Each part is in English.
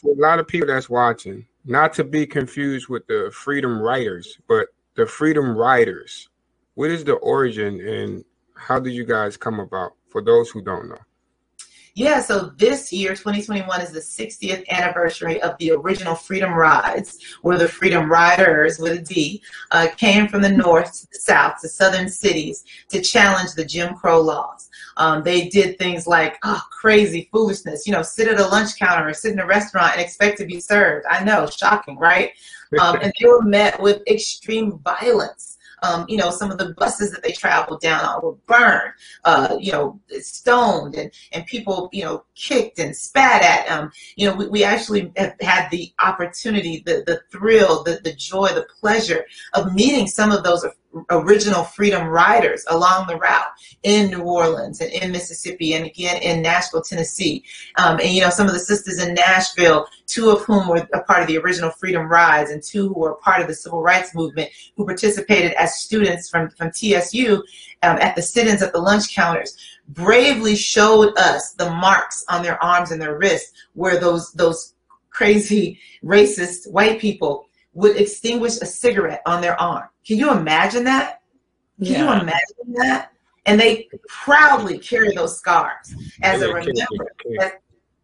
for a lot of people that's watching, not to be confused with the freedom writers, but the freedom riders. What is the origin and how did you guys come about? For those who don't know. Yeah, so this year, 2021, is the 60th anniversary of the original Freedom Rides, where the Freedom Riders, with a D, uh, came from the north to the south to southern cities to challenge the Jim Crow laws. Um, they did things like, oh, crazy foolishness, you know, sit at a lunch counter or sit in a restaurant and expect to be served. I know, shocking, right? Um, and they were met with extreme violence. Um, you know, some of the buses that they traveled down on were burned, uh, you know, stoned, and, and people, you know, kicked and spat at. Um, you know, we, we actually have had the opportunity, the, the thrill, the, the joy, the pleasure of meeting some of those original freedom riders along the route in New Orleans and in Mississippi and again in Nashville, Tennessee. Um, and you know, some of the sisters in Nashville, two of whom were a part of the original freedom rides and two who were part of the civil rights movement who participated as students from, from TSU um, at the sit-ins at the lunch counters, bravely showed us the marks on their arms and their wrists where those, those crazy racist white people would extinguish a cigarette on their arm. Can you imagine that? Can yeah. you imagine that? And they proudly carry those scars as a remembrance.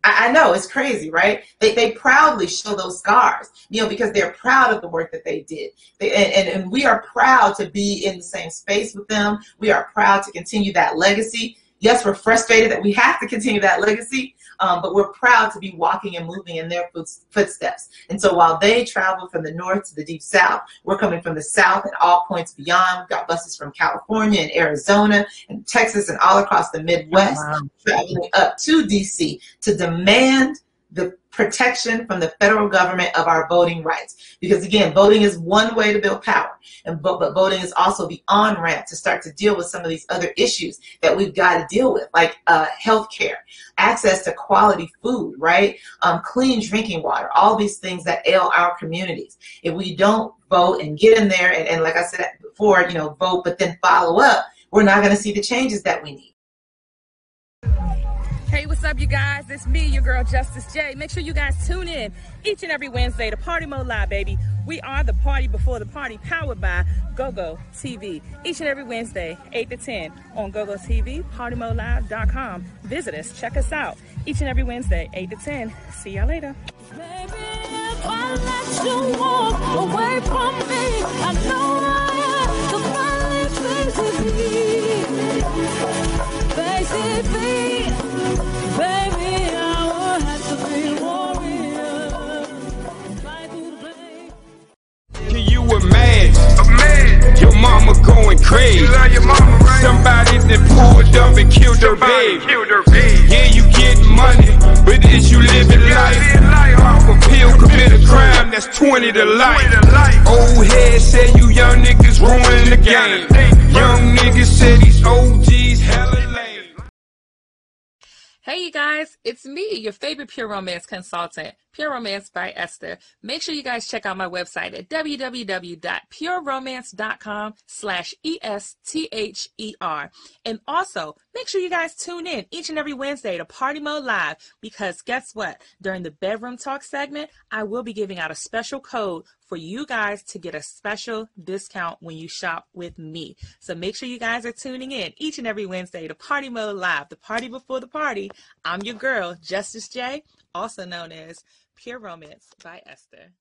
I know it's crazy, right? They, they proudly show those scars, you know, because they're proud of the work that they did. They, and, and we are proud to be in the same space with them. We are proud to continue that legacy. Yes, we're frustrated that we have to continue that legacy, um, but we're proud to be walking and moving in their footsteps. And so while they travel from the north to the deep south, we're coming from the south and all points beyond. We've got buses from California and Arizona and Texas and all across the Midwest, wow. traveling up to DC to demand the protection from the federal government of our voting rights. Because again, voting is one way to build power, and but, but voting is also the on ramp to start to deal with some of these other issues that we've got to deal with, like uh, health care, access to quality food, right? Um, clean drinking water, all these things that ail our communities. If we don't vote and get in there, and, and like I said before, you know, vote, but then follow up, we're not going to see the changes that we need. Hey, what's up, you guys? It's me, your girl Justice J. Make sure you guys tune in each and every Wednesday to Party Mode Live, baby. We are the party before the party, powered by GoGo TV. Each and every Wednesday, 8 to 10 on GoGo TV, PartyModeLive.com. Visit us, check us out. Each and every Wednesday, 8 to 10. See y'all later. Baby, Your mama going crazy. You love your mama, right? Somebody that pulled up and killed her baby. Killed her baby. Yeah, you get money, but is you living life? life. Off a pill, commit a crime, that's 20 to life. Old head say you young niggas ruining the game. Young niggas say these OGs hella Hey, you guys, it's me, your favorite pure romance consultant, Pure Romance by Esther. Make sure you guys check out my website at www.pureromance.com slash E-S-T-H-E-R. And also, make sure you guys tune in each and every Wednesday to Party Mode Live because guess what? During the bedroom talk segment, I will be giving out a special code for you guys to get a special discount when you shop with me. So make sure you guys are tuning in each and every Wednesday to Party Mode Live, the party before the party. I'm your girl, Justice J, also known as Pure Romance by Esther.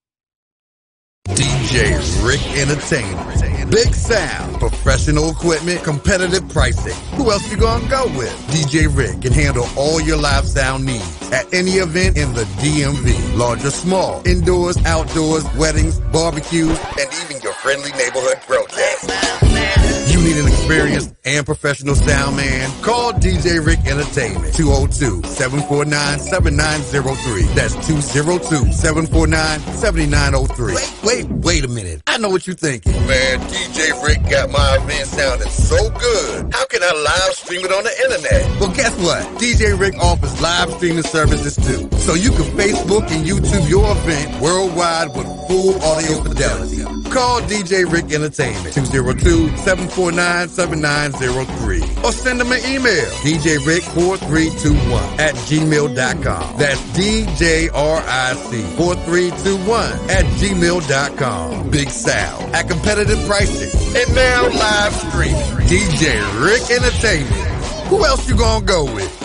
DJ Rick Entertainment. Big sound, professional equipment, competitive pricing. Who else you gonna go with? DJ Rick can handle all your live sound needs at any event in the DMV. Large or small, indoors, outdoors, weddings, barbecues, and even your friendly neighborhood protest. Need an experienced and professional sound man? Call DJ Rick Entertainment 202-749-7903. That's 202-749-7903. Wait, wait, wait a minute. I know what you're thinking. Man, DJ Rick got my event sounding so good. How can I live stream it on the internet? Well, guess what? DJ Rick offers live streaming services too. So you can Facebook and YouTube your event worldwide with full audio fidelity. Call DJ Rick Entertainment 202-749-7903 or send them an email djrick4321 at gmail.com. That's D-J-R-I-C 4321 at gmail.com. Big Sal at competitive pricing and now live streaming. DJ Rick Entertainment. Who else you gonna go with?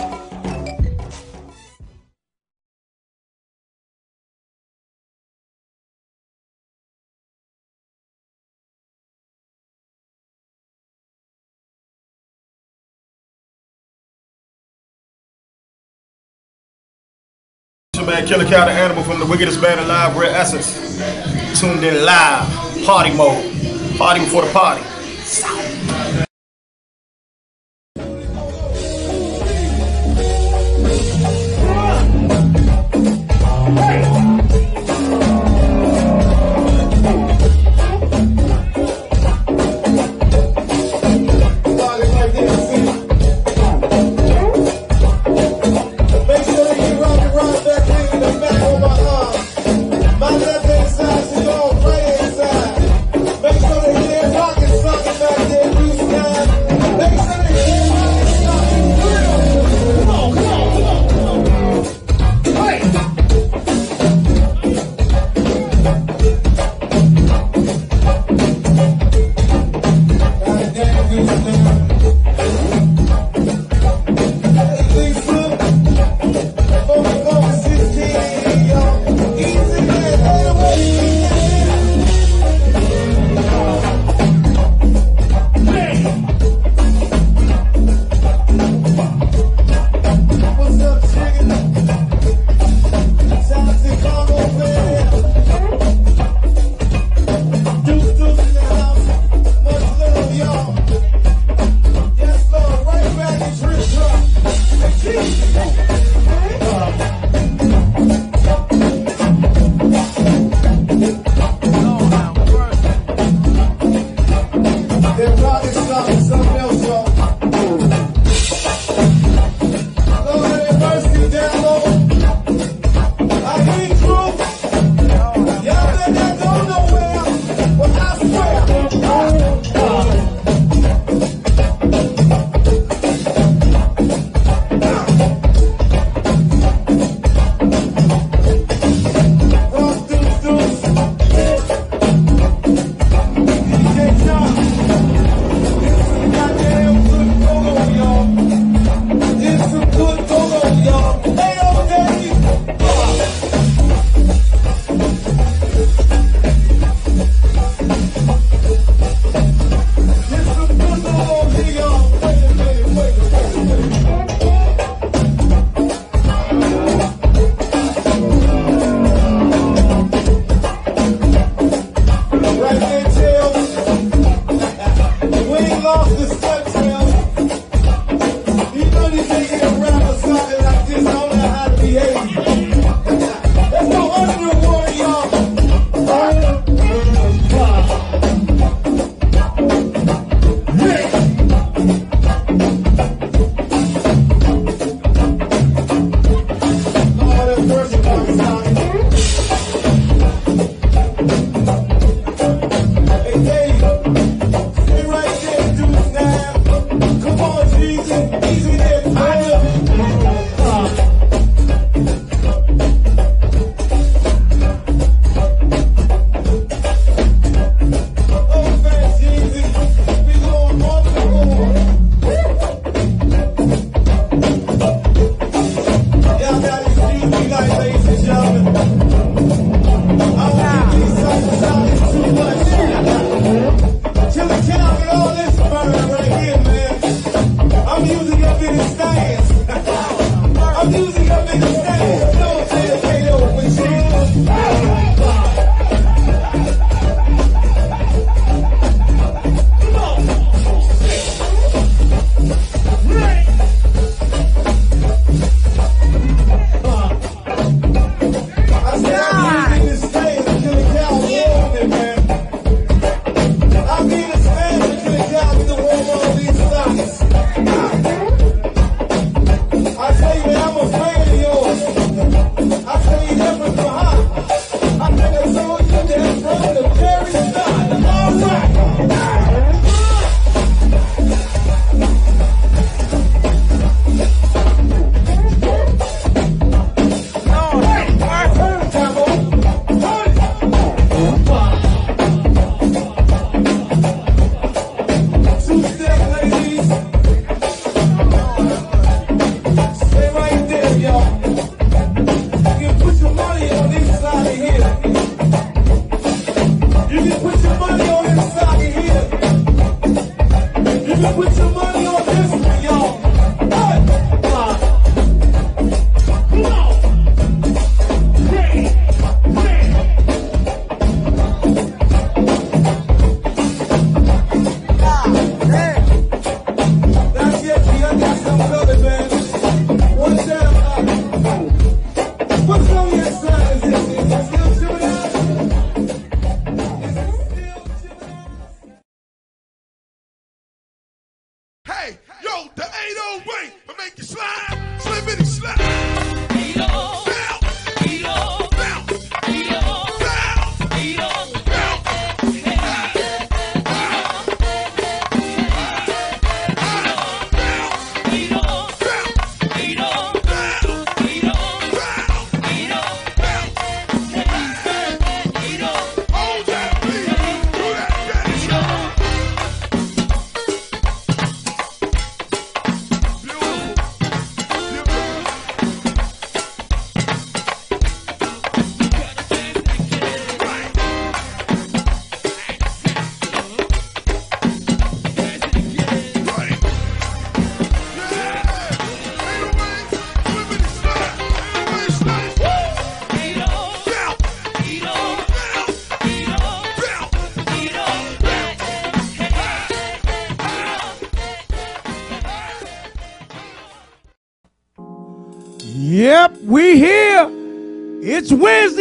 Man Killer Cow the Animal from the Wickedest Band Alive, Rare Essence. Tuned in live, party mode. Party before the party.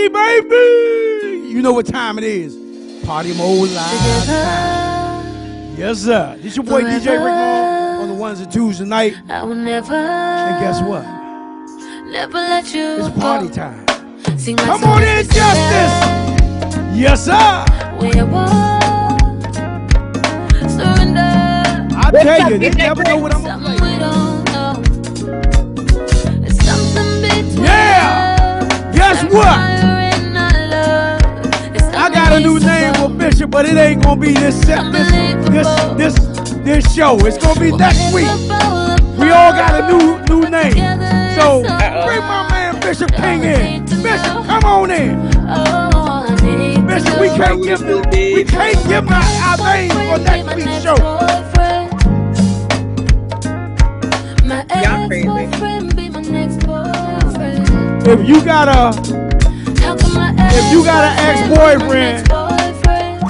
Wednesday, baby. You know what time it is. Party mode live time. Yes, sir. This your boy DJ Rick on the ones and twos tonight. I will never. And guess what? Never let you It's party time. Come on in, Justice. Yes, sir. We won't surrender. I tell you, they never know what I'm what? fire in our love. It's I got a new name for Bishop, but it ain't gonna be this set, this this this this show. It's gonna be next week. We all got a new new name. So bring my man Bishop King in. Bishop, come on in. Oh, I Bishop, we can't give the, we can't give my our name for next week's show. My ex-boyfriend be my next boyfriend. If you got a How come my if you got an ex-boyfriend,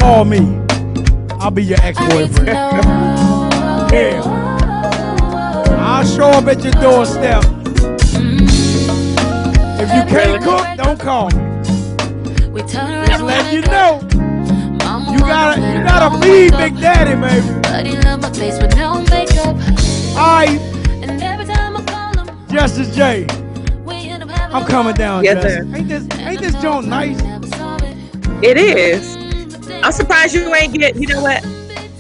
call me. I'll be your ex-boyfriend. Yeah. I'll show up at your doorstep. Mm-hmm. If you can't cook, don't call me. We turn Just let you know. You gotta you gotta feed Big Daddy, baby. But he love my face with no makeup. Alright, And every time I call him, Justice J. I'm coming down, Yes, sir. Ain't this ain't this joint nice? It is. I'm surprised you ain't get. You know what?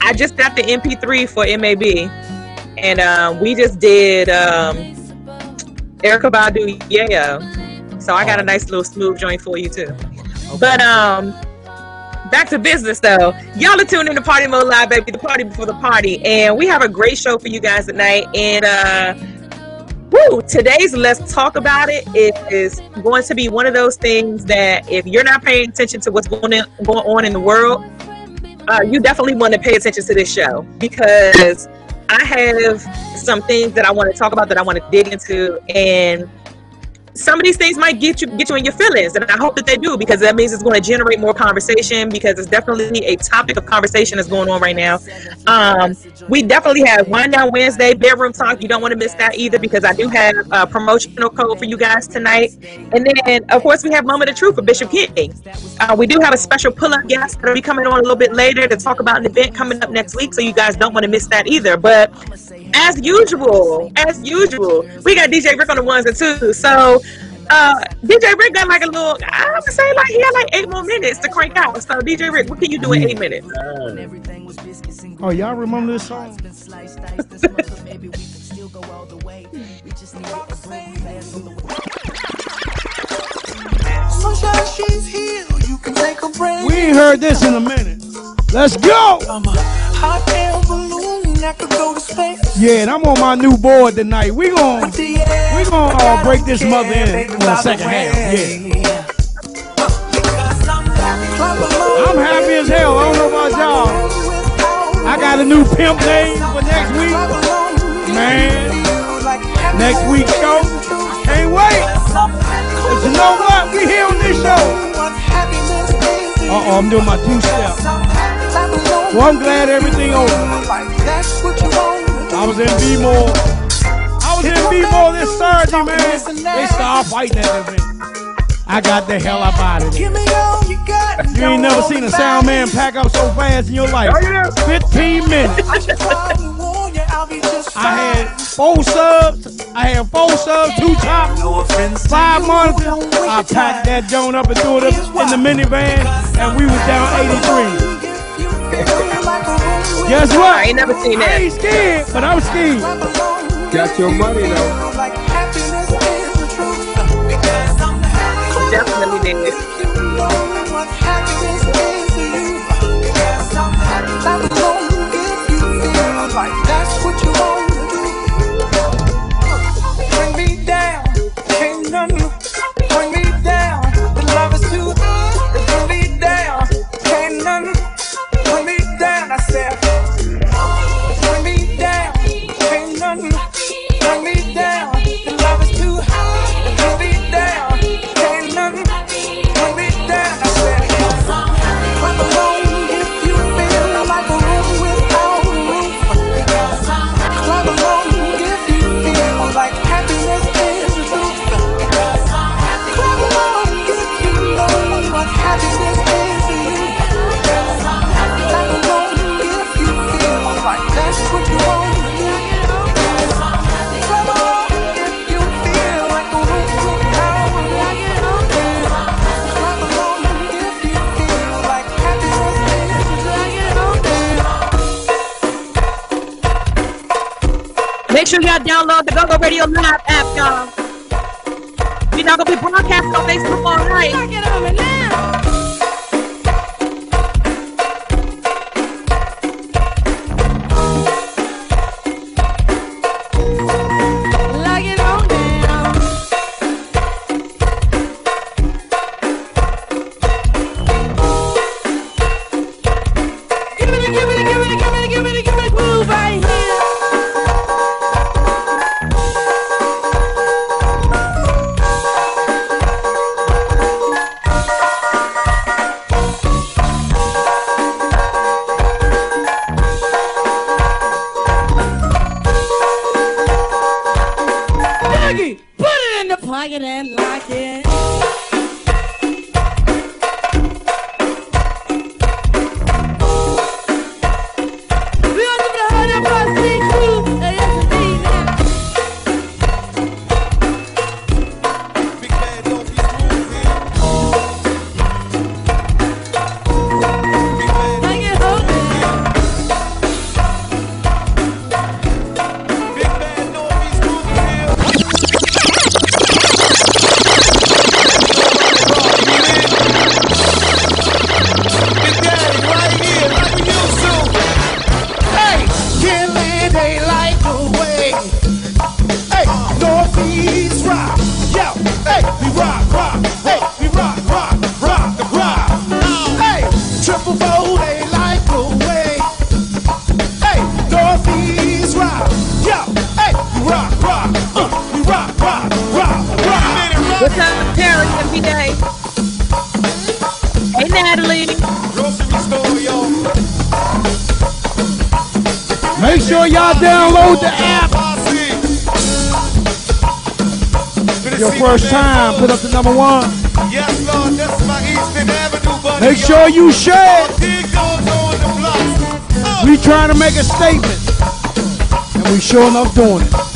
I just got the MP3 for MAB, and um, we just did um, Erykah Badu, yeah. So I got a nice little smooth joint for you too. But um, back to business though. Y'all are tuned in to Party Mode Live, baby. The party before the party, and we have a great show for you guys tonight. And uh, Woo! Today's Let's Talk About It is going to be one of those things that if you're not paying attention to what's going on, going on in the world, uh, you definitely want to pay attention to this show because I have some things that I want to talk about that I want to dig into, and some of these things might get you get you in your feelings, and I hope that they do because that means it's going to generate more conversation because it's definitely a topic of conversation that's going on right now. Um, we definitely have Wind Down Wednesday bedroom talk. You don't want to miss that either because I do have a promotional code for you guys tonight, and then of course we have Moment of Truth for Bishop King. Uh, we do have a special pull-up guest that'll be coming on a little bit later to talk about an event coming up next week, so you guys don't want to miss that either. But as usual, as usual, we got DJ Rick on the ones and twos. So uh, DJ Rick got like a little, I would say like he had like eight more minutes to crank out. So DJ Rick, what can you do in eight minutes? Oh, y'all remember this song? Sunshine, she's here. You can take a break. We ain't heard this in a minute. Let's go! I'm a hot air balloon that could go to space. Yeah, and I'm on my new board tonight. We gon' we gon' uh, break this mother in in the second half. Yeah. I'm happy as hell. I don't know about y'all. I got a new pimp name for next week. Man, next week's show. I can't wait. But you know what? We here on this show. Uh oh, I'm doing my two step. Well, I'm glad everything over. I was in B-More. I was in B-More this Saturday, man. They started fighting at that event. I got the hell up out of there. Give me all you. You ain't never seen a sound man pack up so fast in your life. 15 minutes. I had four subs. I had four subs, two tops, five monitors. I packed that joint up and threw it up in the minivan, and we was down 83. Guess what? I ain't never seen that. I ain't scared, but I'm scared. Got your money though. Definitely did. Bring me Radio Live app, y'all. We're not gonna be broadcasting on Facebook all night. sure enough doing it.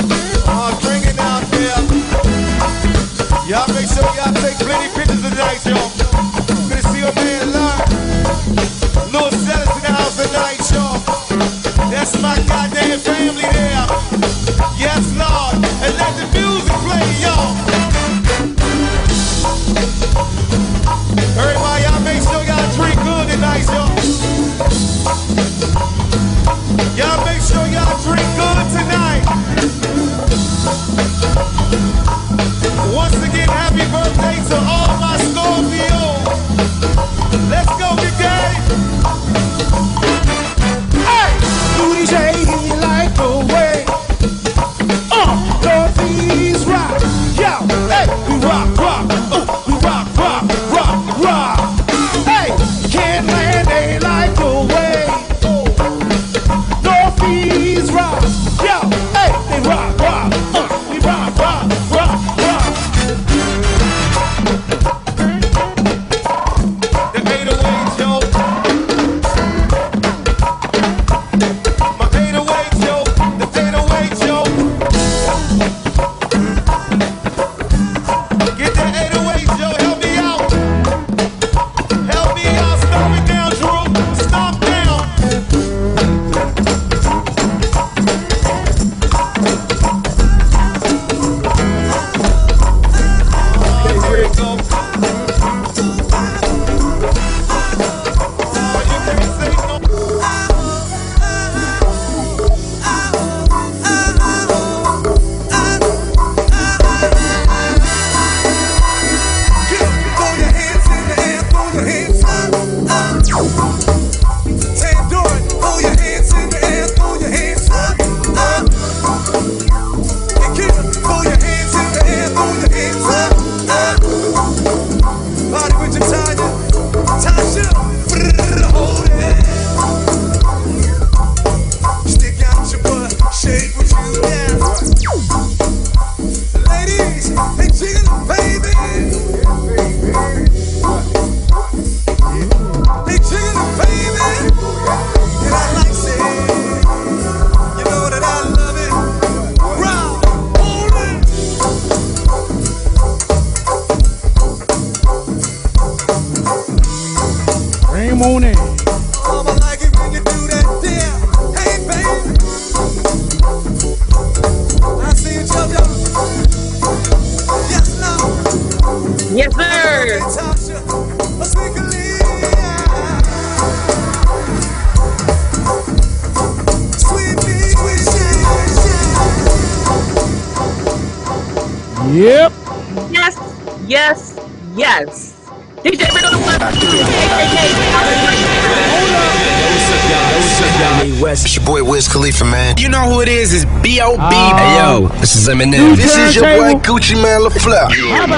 Is Eminem. This is your boy Gucci Man LaFleur. You're in the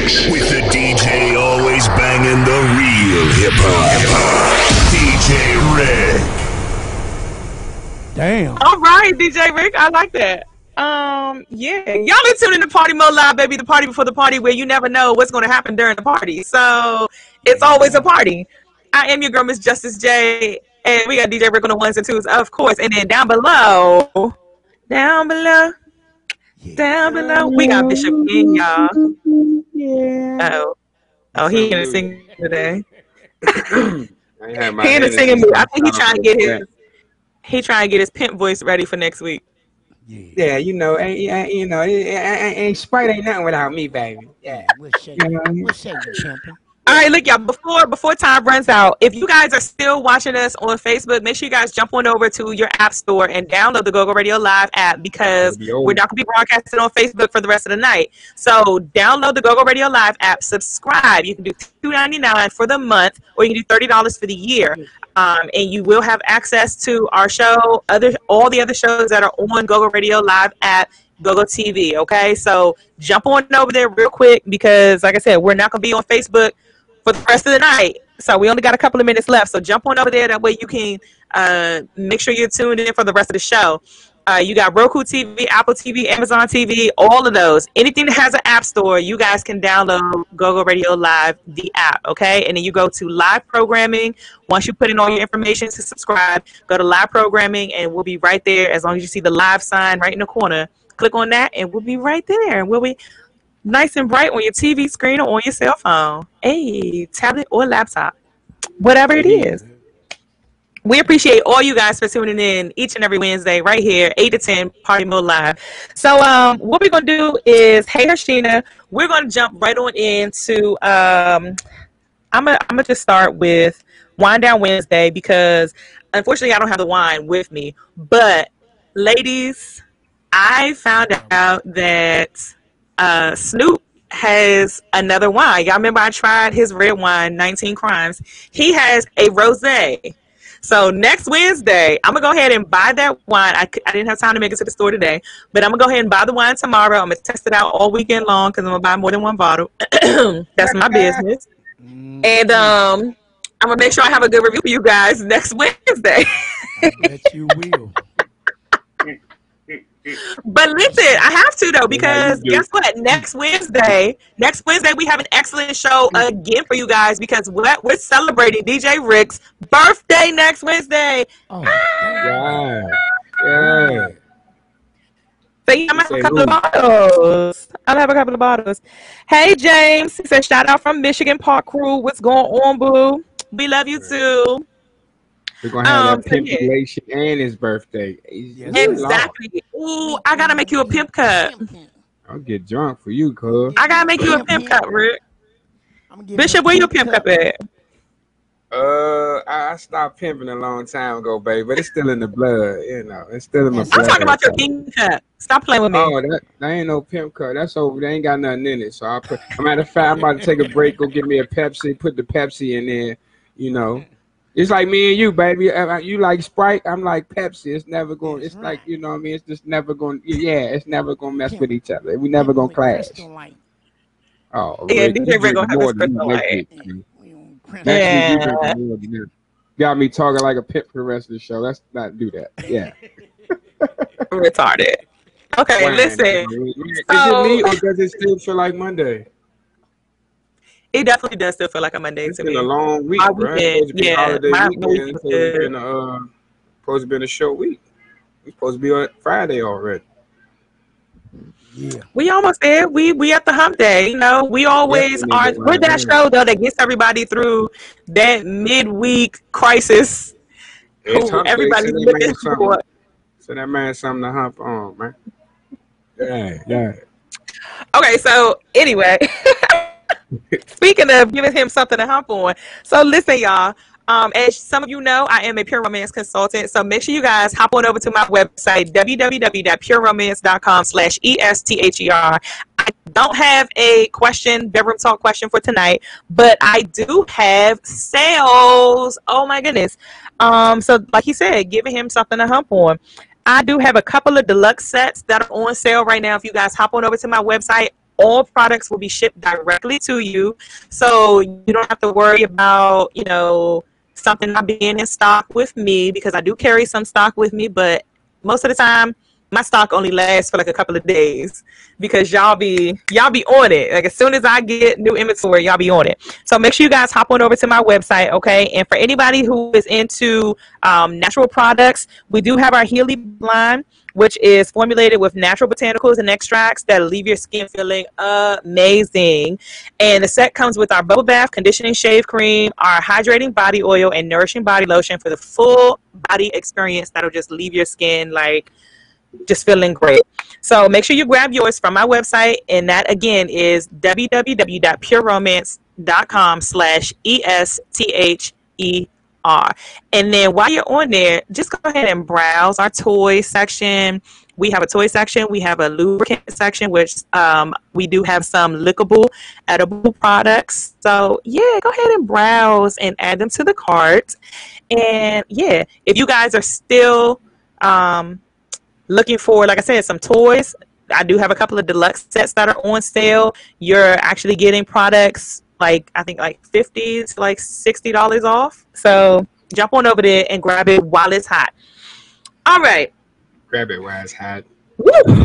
mix with the DJ always banging the real hip hop. DJ Rick. Damn. All right, DJ Rick, I like that. Um, yeah, y'all been tuning to Party Mode Live, baby, the party before the party, where you never know what's going to happen during the party. So it's always a party. I am your girl, Miss Justice J, and we got DJ Rick on the ones and twos, of course. And then down below, down below, down below, we got Bishop King, y'all. Oh, oh, he ain't singing today. I ain't had my He ain't singing. I think he trying to know get his. He trying to get his pimp voice ready for next week. Yeah, you know, ain't, ain't, you know, ain't, ain't, ain't Sprite ain't nothing without me, baby. Yeah. We'll shake You know what I mean? We'll shake you, champion. All right, look, y'all. Before before time runs out, if you guys are still watching us on Facebook, make sure you guys jump on over to your app store and download the GoGo Radio Live app because we're not gonna be broadcasting on Facebook for the rest of the night. So download the GoGo Radio Live app, subscribe. You can do two ninety nine for the month, or you can do thirty dollars for the year. Um, and you will have access to our show, other all the other shows that are on GoGo Radio Live at GoGo TV. Okay, so jump on over there real quick because, like I said, we're not gonna be on Facebook for the rest of the night. So we only got a couple of minutes left. So jump on over there. That way you can uh, make sure you're tuned in for the rest of the show. Uh, you got Roku TV, Apple TV, Amazon TV, all of those. Anything that has an app store, you guys can download GoGo Radio Live, the app, okay? And then you go to live programming. Once you put in all your information to subscribe, go to live programming and we'll be right there. As long as you see the live sign right in the corner, click on that and we'll be right there. And we'll be nice and bright on your TV screen or on your cell phone, a tablet or laptop, whatever it is. We appreciate all you guys for tuning in each and every Wednesday right here, 8 to 10, Party Mode Live. So um, what we're going to do is, hey, Hershina, we're going to jump right on into, um, I'm going I'm to just start with Wine Down Wednesday because unfortunately I don't have the wine with me. But ladies, I found out that uh, Snoop has another wine. Y'all remember I tried his red wine, 19 Crimes. He has a rosé. So next Wednesday, I'm gonna go ahead and buy that wine. I, I didn't have time to make it to the store today, but I'm gonna go ahead and buy the wine tomorrow. I'm gonna test it out all weekend long because I'm gonna buy more than one bottle. That's my business. And um, I'm gonna make sure I have a good review for you guys next Wednesday. Bet you will. But listen, I have to though because guess what? Next Wednesday, next Wednesday we have an excellent show again for you guys because what we're celebrating DJ Rick's birthday next Wednesday. Oh, Yeah. Yeah. So yeah, I'm gonna have a couple of bottles. I'll have a couple of bottles. Hey James, he said shout out from Michigan Park Crew. What's going on, boo? We love you too. We're gonna have Um, that so pimp yeah. relation and his birthday. He's- good Lord. Exactly. Ooh, I gotta make you a pimp cup. I'll get drunk for you, cuz. I gotta make you a pimp cup, Rick. Bishop, where your pimp cup at? Uh, I, I stopped pimping a long time ago, baby, but it's still in the blood. You know, it's still in my blood. I'm talking about your king cup. Stop playing with me. Oh, that, that ain't no pimp cut. That's over. They ain't got nothing in it. So I put. a matter of fact, I'm about to take a break. Go get me a Pepsi. Put the Pepsi in there. You know, it's like me and you, baby. Uh, You like Sprite. I'm like Pepsi. It's never going. It's like you know. what I mean, it's just never going. Yeah, it's never going to mess with each other. We never going to clash. Oh, Yeah, Rick, DJ Rick gonna have more his Crystal Light. week, man. Next week, you Yeah. drink more than that. Got me talking like a pimp for the rest of the show. Let's not do that. Yeah. I'm Retarded. Okay, Wine. listen. Is it me or does it still feel like Monday? It definitely does still feel like a Monday It's to been me. a long week, My right? weekend, Supposed to be yeah, holiday my weekend. weekend was Supposed to been a, uh, supposed to been a short week. We supposed to be on Friday already. Yeah. We almost there. We we at the hump day. You know, we always Definitely are. We're that show though that gets everybody through that midweek crisis. It's hump everybody's so looking man something- for. So that man something to hump on, man. Yeah, yeah. Okay, so anyway, speaking of giving him something to hump on, so listen, y'all. Um, as some of you know, I am a pure romance consultant. So make sure you guys hop on over to my website, www.pureromance.com slash E-S-T-H-E-R. I don't have a question, bedroom talk question for tonight, but I do have sales. Oh my goodness. Um, so like he said, giving him something to hump on. I do have a couple of deluxe sets that are on sale right now. If you guys hop on over to my website, all products will be shipped directly to you. So you don't have to worry about, you know, something not being in stock with me because I do carry some stock with me, but most of the time my stock only lasts for like a couple of days because y'all be y'all be on it. Like as soon as I get new inventory, y'all be on it. So make sure you guys hop on over to my website, okay? And for anybody who is into um, natural products, we do have our Healy line, which is formulated with natural botanicals and extracts that leave your skin feeling amazing. And the set comes with our bubble bath, conditioning shave cream, our hydrating body oil, and nourishing body lotion for the full body experience that'll just leave your skin like just feeling great. So make sure you grab yours from my website, and that again is www.pureromance.com slash E-S-T-H-E-R. And then while you're on there, just go ahead and browse our toy section. We have a toy section. We have a lubricant section, which um, we do have some lickable, edible products. So yeah, go ahead and browse and add them to the cart. And yeah, if you guys are still um, looking for, like I said, some toys. I do have a couple of deluxe sets that are on sale. You're actually getting products like I think like fifty to like sixty dollars off. So jump on over there and grab it while it's hot. All right. Grab it while it's hot. Woo.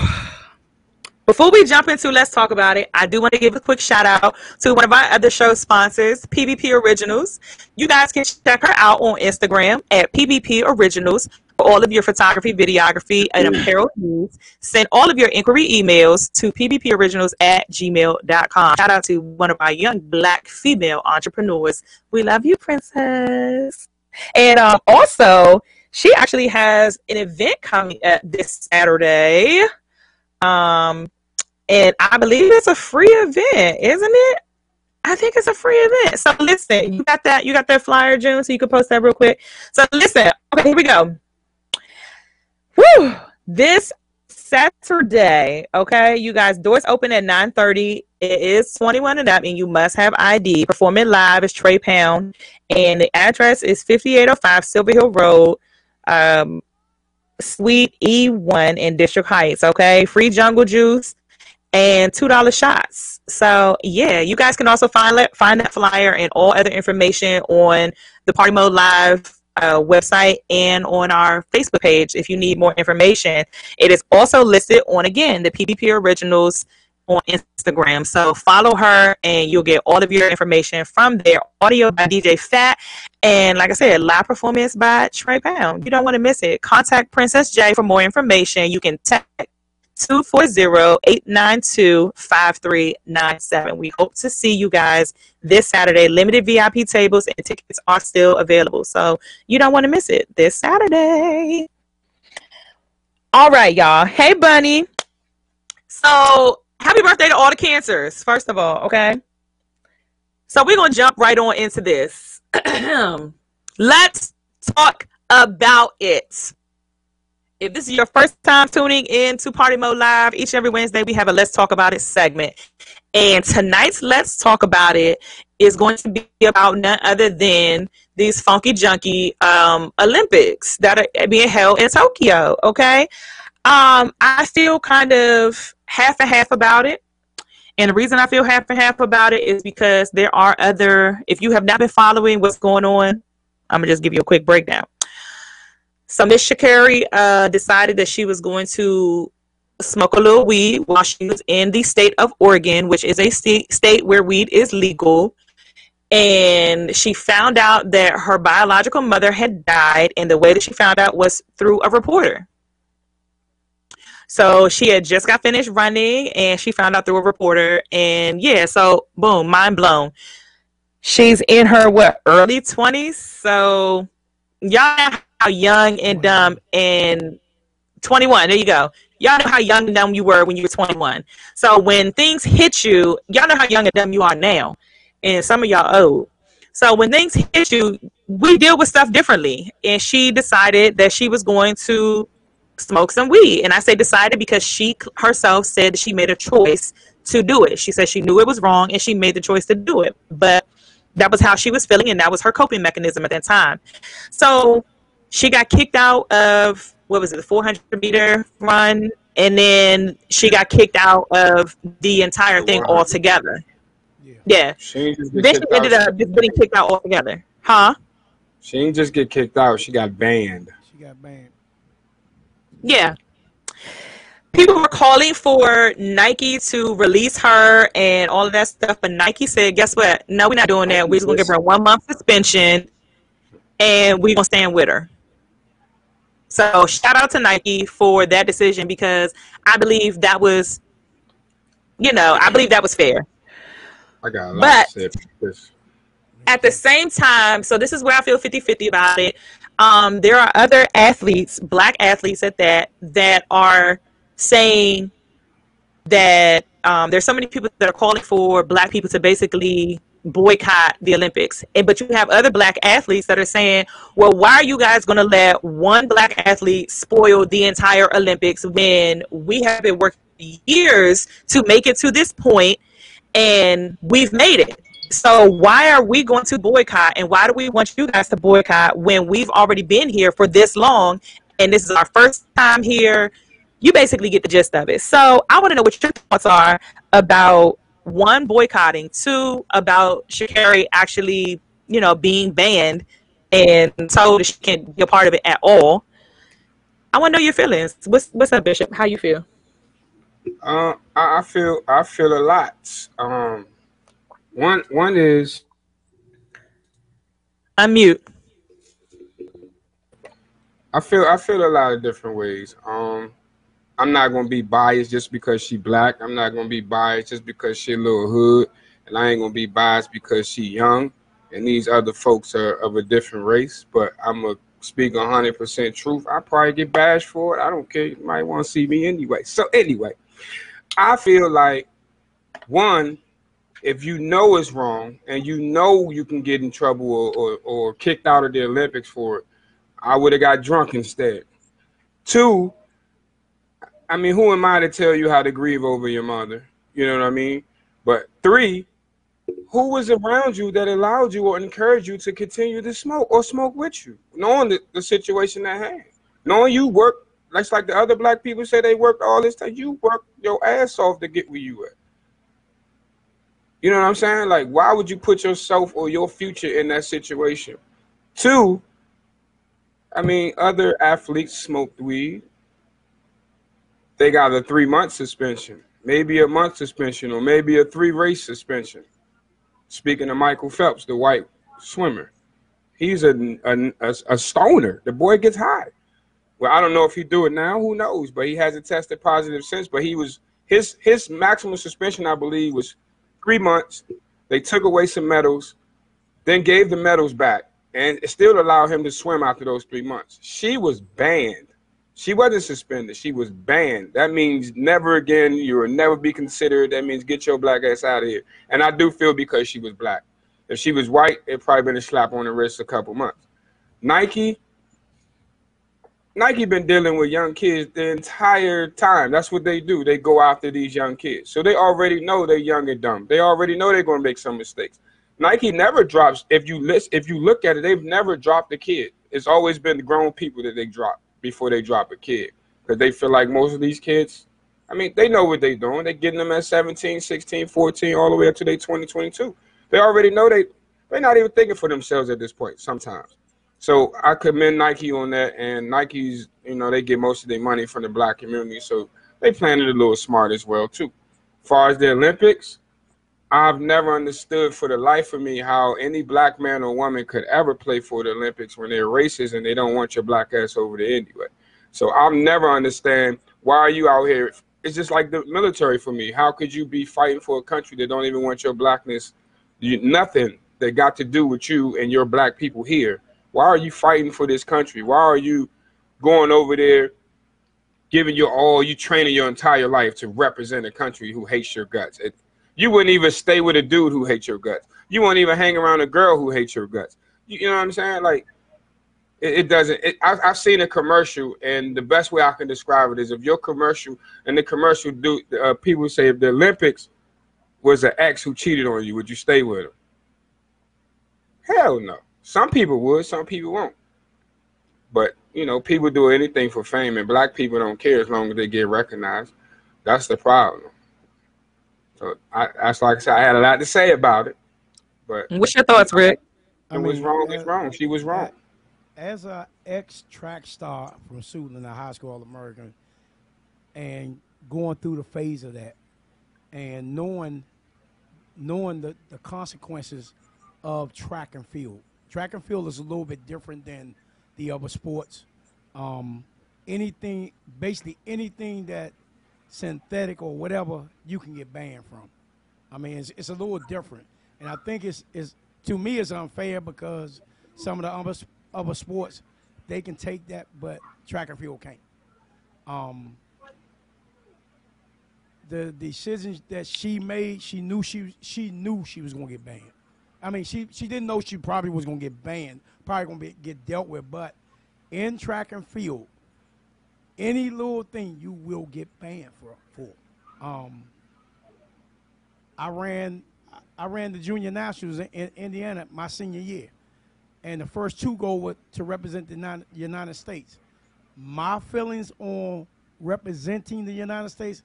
Before we jump into Let's Talk About It, I do want to give a quick shout out to one of our other show sponsors, PBP Originals. You guys can check her out on Instagram at PBP Originals all of your photography, videography, and apparel needs. Send all of your inquiry emails to pbporiginals at gmail.com. Shout out to one of our young black female entrepreneurs. We love you, Princess. And um, also, she actually has an event coming uh, this Saturday. Um, and I believe it's a free event, isn't it? I think it's a free event. So listen, you got that, you got that flyer, June, so you can post that real quick. So listen, okay, here we go. Whew, this Saturday, okay, you guys, doors open at 9:30. It is 21 and up, and you must have ID. Performing live is Trey Pound, and the address is 5805 Silver Hill Road, um, Suite E1 in District Heights. Okay, free jungle juice and two dollar shots. So yeah, you guys can also find find that flyer and all other information on the Party Mode Live uh, website and on our Facebook page if you need more information. It is also listed on again the PBP Originals on Instagram. So follow her and you'll get all of your information from there. Audio by DJ Fat. And like I said, live performance by Trey Pound. You don't want to miss it. Contact Princess J for more information. You can text 240-892-5397. We hope to see you guys this Saturday. Limited VIP tables and tickets are still available. So you don't want to miss it this Saturday. All right, y'all. Hey, Bunny. So happy birthday to all the cancers, first of all, okay? So we're going to jump right on into this. Let's talk about it. If this is your first time tuning in to Party Mode Live, each and every Wednesday we have a Let's Talk About It segment. And tonight's Let's Talk About It is going to be about none other than these funky junky um, Olympics that are being held in Tokyo. Okay. Um, I feel kind of half and half about it. And the reason I feel half and half about it is because there are other, if you have not been following what's going on, I'm going to just give you a quick breakdown. So Miss Sha'Carri uh, decided that she was going to smoke a little weed while she was in the state of Oregon, which is a st- state where weed is legal. And she found out that her biological mother had died, and the way that she found out was through a reporter. So she had just got finished running, and she found out through a reporter, and yeah, so boom, mind blown. She's in her what early twenties, so y'all how young and dumb and 21 there you go. Y'all know how young and dumb you were when you were 21 so when things hit you y'all know how young and dumb you are now. And some of y'all old. So when things hit you we deal with stuff differently. And she decided that she was going to smoke some weed. And i say decided because she herself said she made a choice to do it. She said she knew it was wrong and she made the choice to do it. But that was how she was feeling and that was her coping mechanism at that time. So she got kicked out of what was it, the 400 meter run, and then she got kicked out of the entire thing altogether. Yeah. She ain't just get Then she ended out. up just getting kicked out altogether. Huh? She ain't just get kicked out. She got banned. She got banned. Yeah. People were calling for Nike to release her and all of that stuff, but Nike said, "Guess what? No, we're not doing that. We're just gonna give her a one month suspension, and we're gonna stand with her." So shout out to Nike for that decision because I believe that was, you know, I believe that was fair. I got a lot But- to say this. at the same time, so this is where I feel 50 50 about it. Um, there are other athletes, black athletes at that, that are saying that um, there's so many people that are calling for black people to basically boycott the Olympics. And, but you have other black athletes that are saying, well, why are you guys going to let one black athlete spoil the entire Olympics when we have been working years to make it to this point and we've made it? So why are we going to boycott and why do we want you guys to boycott when we've already been here for this long and this is our first time here? You basically get the gist of it. So I want to know what your thoughts are about one boycotting, two about Sha'Carri actually, you know, being banned and told that she can't be a part of it at all. I want to know your feelings. What's what's up, Bishop? How you feel? Uh, I, I feel I feel a lot. Um, one one is Unmute. I feel I feel a lot of different ways. Um, I'm not gonna be biased just because she black. I'm not gonna be biased just because she a little hood, and I ain't gonna be biased because she young, and these other folks are of a different race. But I'm gonna speak 100% truth. I probably get bashed for it. I don't care. You might want to see me anyway. So anyway, I feel like one, if you know it's wrong and you know you can get in trouble or, or, or kicked out of the Olympics for it, I would have got drunk instead. Two, I mean, who am I to tell you how to grieve over your mother? You know what I mean? But three, who was around you that allowed you or encouraged you to continue to smoke or smoke with you, knowing the, the situation at hand, knowing you worked, that's like the other black people say they worked all this time. You worked your ass off to get where you at. You know what I'm saying? Like, why would you put yourself or your future in that situation? Two, I mean, other athletes smoked weed. They got a three month suspension, maybe a month suspension, or maybe a three race suspension. Speaking of Michael Phelps, the white swimmer, he's a, a, a, stoner. The boy gets high. Well, I don't know if he do it now. Who knows? But he hasn't tested positive since. But he was his his maximum suspension, I believe, was three months. They took away some medals, then gave the medals back, and it still allowed him to swim after those three months. She was banned. She wasn't suspended. She was banned. That means never again. You will never be considered. That means get your black ass out of here. And I do feel because she was black. If she was white, it probably been a slap on the wrist a couple months. Nike, Nike been dealing with young kids the entire time. That's what they do. They go after these young kids. So they already know they're young and dumb. They already know they're going to make some mistakes. Nike never drops. If you list, if you look at it, they've never dropped a kid. It's always been the grown people that they drop before they drop a kid because they feel like most of these kids. I mean, they know what they're doing. They're getting them at 17, 16, 14, all the way up to they 2022. They already know they they're not even thinking for themselves at this point sometimes. So I commend Nike on that, and Nike's, you know, they get most of their money from the black community, so they playing it a little smart as well too. As far as the Olympics, I've never understood for the life of me how any black man or woman could ever play for the Olympics when they're racist and they don't want your black ass over there anyway. So I'll never understand why are you out here. It's just like the military for me. How could you be fighting for a country that don't even want your blackness? You, nothing that got to do with you and your black people here. Why are you fighting for this country? Why are you going over there, giving your all, you training your entire life to represent a country who hates your guts? It, you wouldn't even stay with a dude who hates your guts. You wouldn't even hang around a girl who hates your guts. You, you know what I'm saying? Like, it, it doesn't. It, I, I've seen a commercial, and the best way I can describe it is if your commercial and the commercial do uh, people say if the Olympics was an ex who cheated on you, would you stay with him? Hell no. Some people would, some people won't. But you know, people do anything for fame, and black people don't care as long as they get recognized. That's the problem. So I, that's like I said, I had a lot to say about it, but What's your thoughts, Rick? it was wrong. It's wrong. She was wrong. As a ex track star from Suitland, a high school All American, and going through the phase of that, and knowing knowing the, the consequences of track and field. Track and field is a little bit different than the other sports. Um, anything, basically anything that synthetic or whatever, you can get banned from. I mean, it's, it's a little different, and I think it's, it's to me it's unfair because some of the other, other sports they can take that, but track and field can't. Um, the decisions that she made, she knew she she knew she was gonna get banned. I mean, she she didn't know she probably was gonna get banned, probably gonna be, get dealt with. But in track and field, any little thing you will get banned for. For, um, I ran I ran the junior nationals in, in Indiana my senior year, and the first two go with, to represent the United, States. My feelings on representing the United States,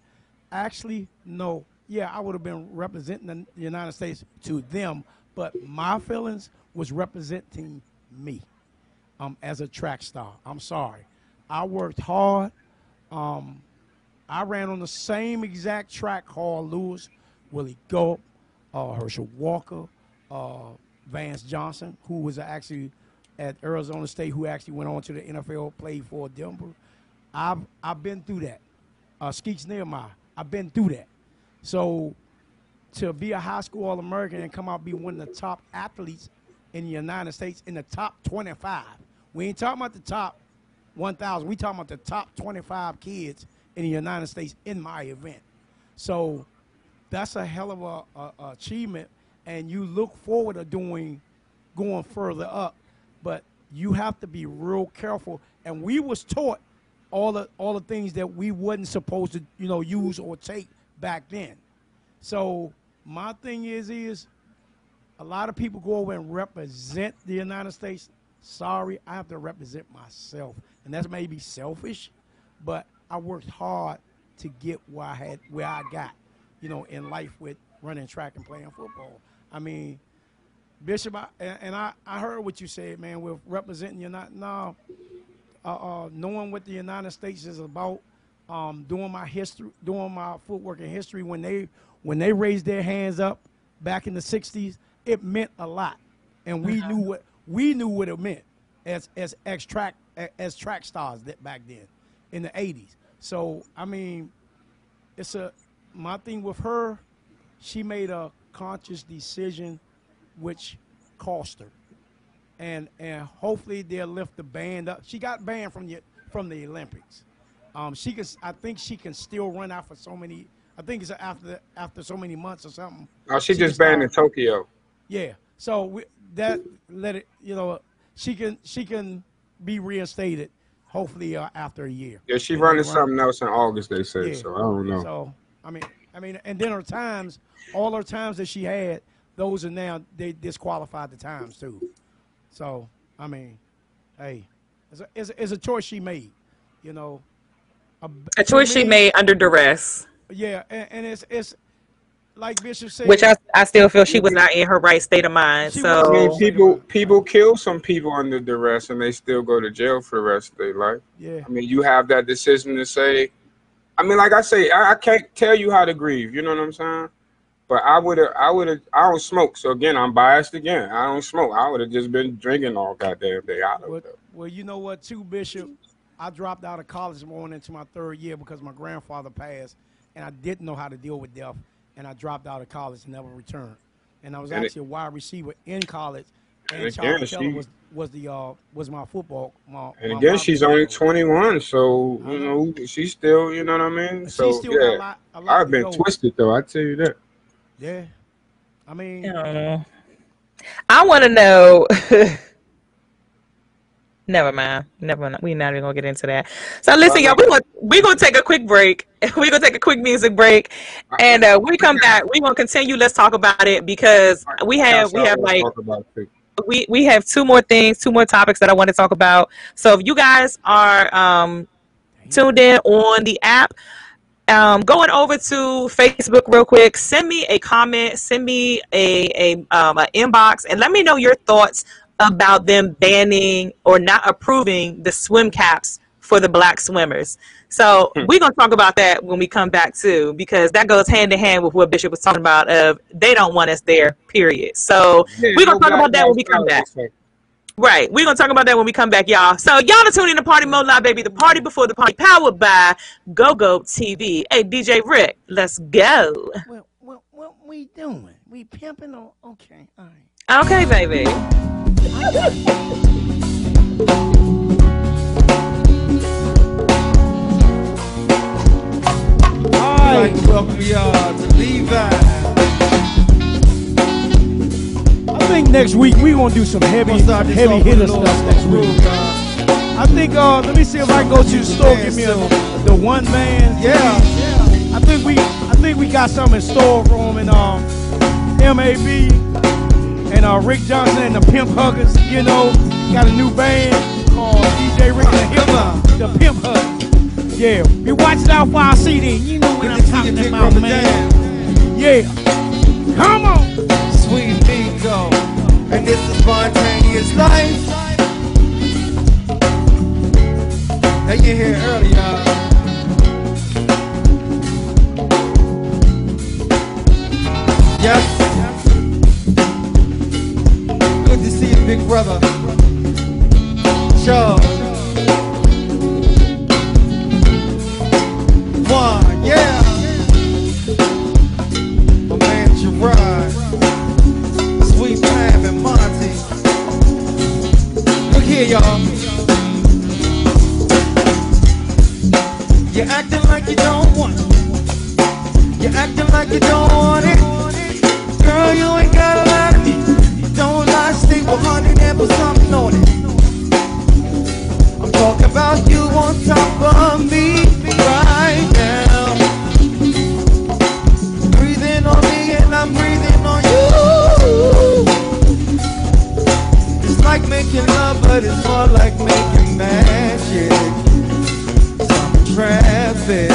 actually, no. Yeah, I would have been representing the United States to them, but my feelings was representing me um, as a track star. I'm sorry. I worked hard. Um, I ran on the same exact track Carl Lewis, Willie Gault, uh, Herschel Walker, uh, Vance Johnson, who was actually at Arizona State, who actually went on to the NFL, played for Denver. I've I've been through that. Uh, Skeets Nehemiah, I've been through that. So to be a high school All American and come out be one of the top athletes in the United States in the top 25. We ain't talking about the top 1,000. We talking about the top 25 kids in the United States in my event. So that's a hell of a, a, a achievement, and you look forward to doing going further up. But you have to be real careful. And we was taught all the all the things that we wasn't supposed to you know use or take back then. So my thing is is a lot of people go over and represent the United States. Sorry, I have to represent myself, and that's maybe selfish, but I worked hard to get where I had where I got, you know, in life with running track and playing football. I mean, Bishop, I, and I, I heard what you said, man. With representing you not no, uh, uh, knowing what the United States is about, um, doing my history, doing my footwork and history when they when they raised their hands up back in the '60s, it meant a lot, and we knew what we knew what it meant as as ex track as track stars that back then in the '80s. So I mean, it's a my thing with her. She made a conscious decision, which cost her, and and hopefully they'll lift the band up. She got banned from the from the Olympics. Um, she can. I think she can still run out for so many. I think it's after after so many months or something. Oh, she can just banned in Tokyo. Yeah. So we, that let it. You know, she can she can be reinstated. Hopefully uh, after a year. Yeah, she running they run- something else in August. They said Yeah. so. I don't know. So I mean, I mean, and then her times, all her times that she had, those are now they disqualified the times too. So I mean, hey, it's a, it's a, it's a choice she made. You know, A choice she made under duress, Yeah, and, and it's it's like Bishop said. which I, I still feel she was not in her right state of mind. She I mean, So people people kill some people under duress and they still go to jail for the rest of their life. Yeah. I mean, you have that decision to say. I mean, like I say, I, I can't tell you how to grieve. You know what I'm saying? But I would have, I would have, I don't smoke. So again, I'm biased again. I don't smoke. I would have just been drinking all goddamn day. I don't Well, well, you know what, too, Bishop? I dropped out of college going into my third year because my grandfather passed, and I didn't know how to deal with death, and I dropped out of college and never returned. And I was And it- actually a wide receiver in college, and, And Charlie Keller was was the uh was my football. My, And my again, wide she's only 21, so you know she's still, you know what I mean. She So still got a yeah, lot- a lot I've been go. twisted though. I tell you that. Yeah, I mean, I. I want to know. Never mind. Never mind. We're not even gonna get into that. So listen, y'all. We're gonna we gonna take a quick break. We're gonna take a quick music break, and uh, we come back. We're gonna continue. Let's talk about it because we have we have like we we have two more things, two more topics that I want to talk about. So if you guys are um, tuned in on the app, um, going over to Facebook real quick, send me a comment, send me a a, um, a inbox, and let me know your thoughts about them banning or not approving the swim caps for the black swimmers. So we're gonna talk about that when we come back too, because that goes hand in hand with what Bishop was talking about. Of they don't want us there. Period. So Yeah, we're gonna no talk about that when we come back. Right. We're gonna talk about that when we come back, y'all. So y'all are tuning in to Party Mode Live, baby. The party before the party, powered by GoGo TV. Hey, DJ Rick, let's go. What, what, what we doing? We pimping on? Okay, all right. Okay, baby. All right, welcome y'all to Levi. I think next week we gonna do some heavy, heavy hitter stuff next week. I think. Uh, let me see if I can go to the store get me a, the one man. Yeah. I think we. I think we got something in store for him and um, MAB and uh, Rick Johnson and the Pimp Huggers. You know, got a new band called DJ Rick and the Hip the Pimp Huggers. Yeah, be watching out for our CD. You know what I'm talking about, man. Yeah, come on. Sweet Nico, and this is spontaneous life. Now you here early, y'all. Yes. Big brother. Charles. One, yeah. My man Gerard. Sweet Pam and Monty. Look here, y'all. You're acting like you don't want it. You're acting like you don't want it. Girl, you I'm talking about you on top of me right now. Breathing on me and I'm breathing on you. It's like making love, but it's more like making magic. Traffic,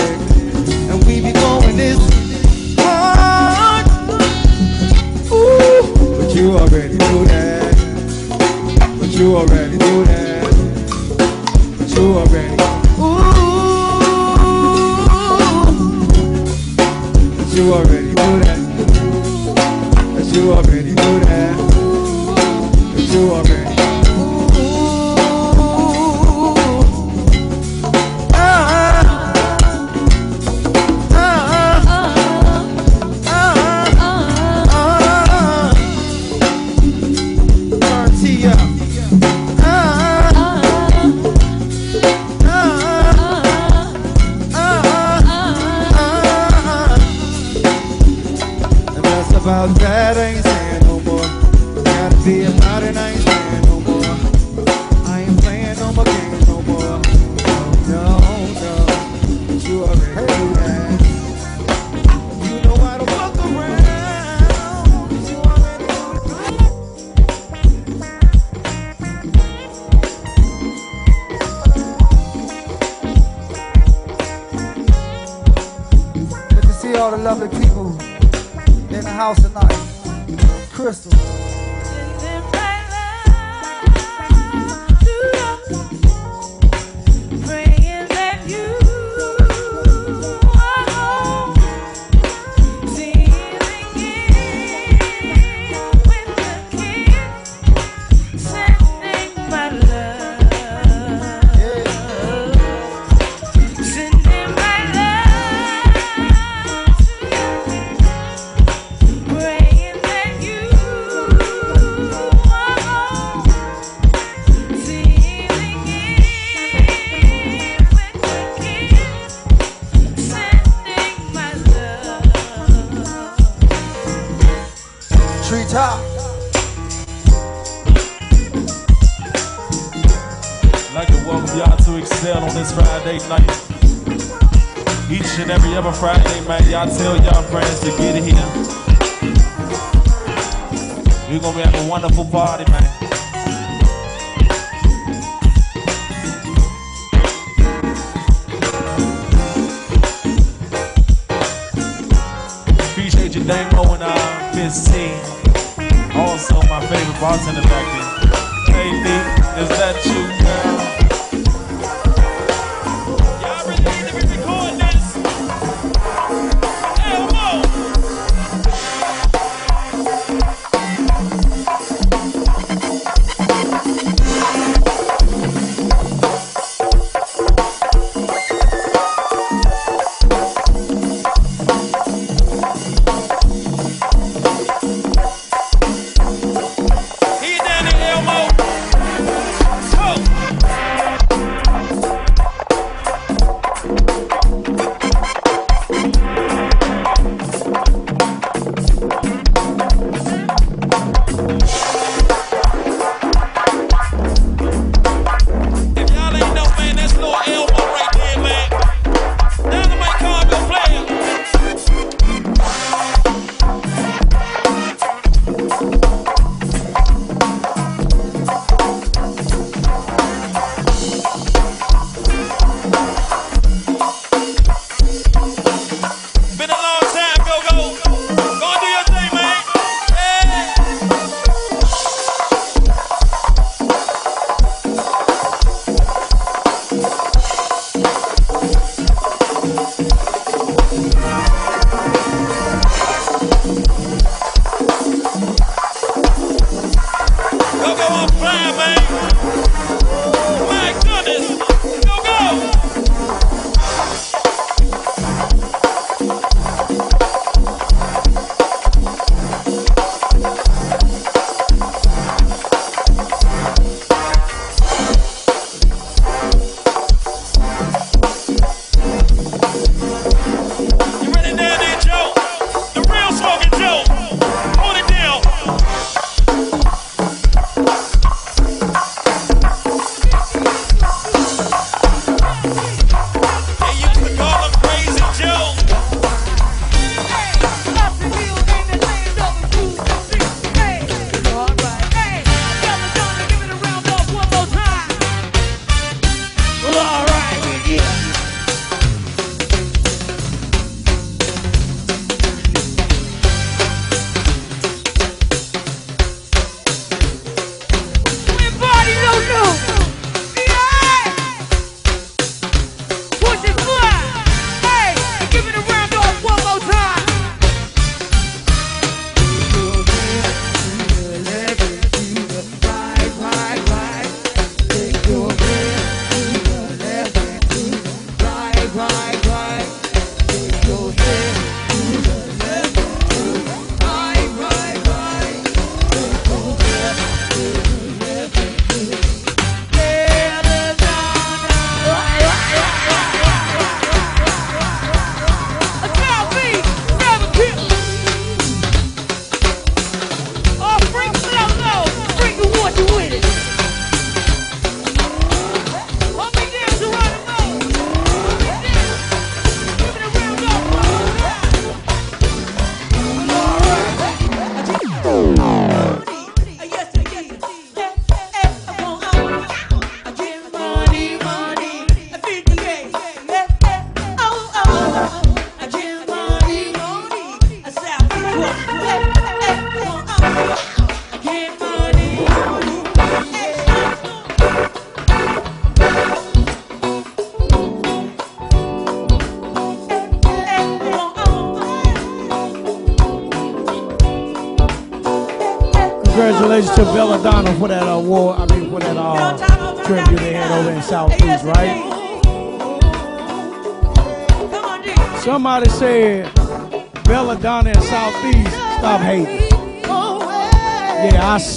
you already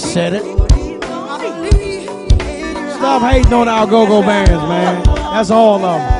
said it. Stop hating on our go-go bands, man. That's all of them.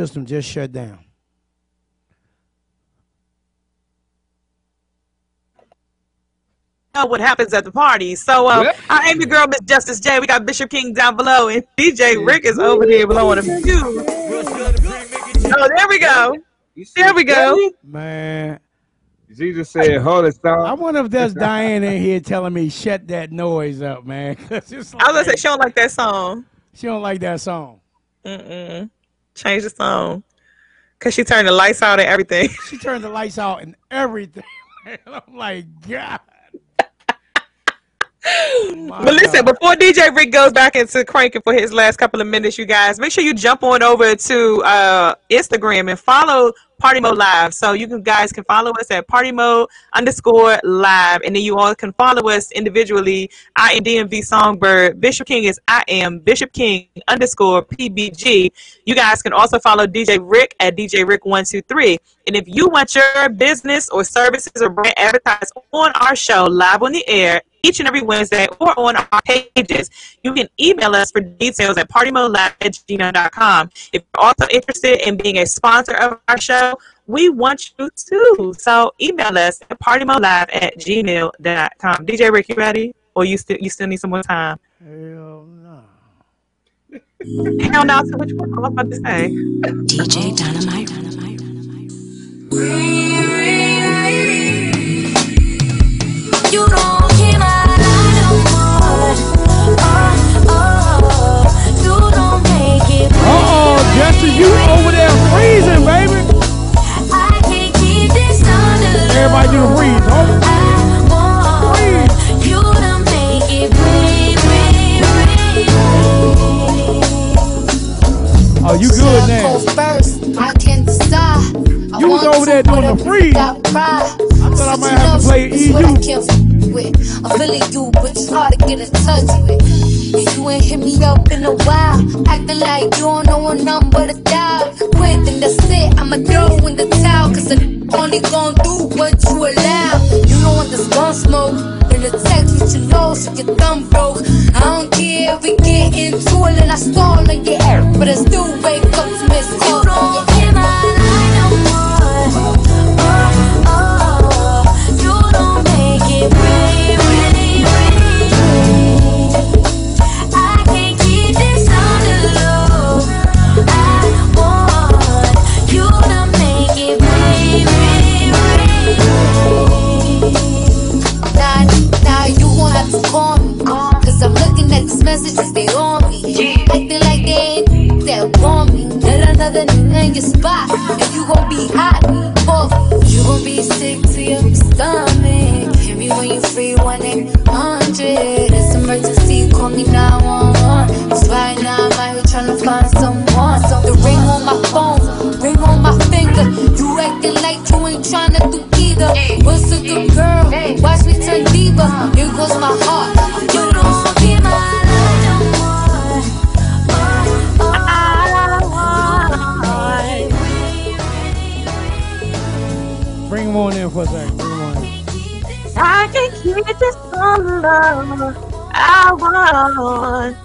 System just shut down. know what happens at the party. So uh, I am your girl, Miss Justice J. We got Bishop King down below, and DJ Rick is over there blowing a fuse. Oh, there we go. There we go. Man, Jesus said, "Hold it, I wonder if there's Diane in here telling me shut that noise up, man." it's I was gonna say she don't like that song. she don't like that song. Mm-mm. Change the song. Cause she turned the lights out and everything. She turned the lights out and everything. Man, I'm like, God. But listen, before DJ Rick goes back into cranking for his last couple of minutes, you guys, make sure you jump on over to uh, Instagram and follow Party Mode Live. So you can, guys can follow us at Party Mode underscore live, and then you all can follow us individually. I am DMV Songbird. Bishop King is I am Bishop King underscore PBG. You guys can also follow DJ Rick at DJ Rick one two three. And if you want your business or services or brand advertised on our show live on the air each and every Wednesday or on our pages, you can email us for details at partymodelive at gmail.com. If you're also interested in being a sponsor of our show, we want you to. So email us at partymodelive at gmail.com. DJ Rick, you ready? Or you still you still need some more time? Hell no. Hell no, so which one? I was about to say. DJ Dynamite. You don't keep my eye no more. Oh, oh, you don't make it Uh-oh, Jesse, you over there freezing, baby. Oh, you good now. First, I can't. I You was over there doing the freeze. I thought I might have to play I EU. with. I'm feeling you, but it's hard to get in touch with. And you ain't hit me up in a while. Acting like you don't know a number to dial. Quit, then that's it. I'ma throw in the towel. Cause I only gon' do what you allow. You don't want this gun smoke. In the text with your nose, so your thumb broke. I don't care if we get into it and I stall on your air. But I still wake up to miss don't messages, they on me. Acting like they ain't that want me. Let another nigga in your spot. And you gon' be hot. Both. You gon' be sick to your stomach. Hear me when you free 1 800. It's emergency, call me now, 911. Cause right now I'm out here tryna find someone. The ring on my phone, ring on my finger. You acting like you ain't tryna do either. What's a good girl? Watch me turn diva. Here goes my Bring him in for a second. Bring him on in. I can keep this on love. I want.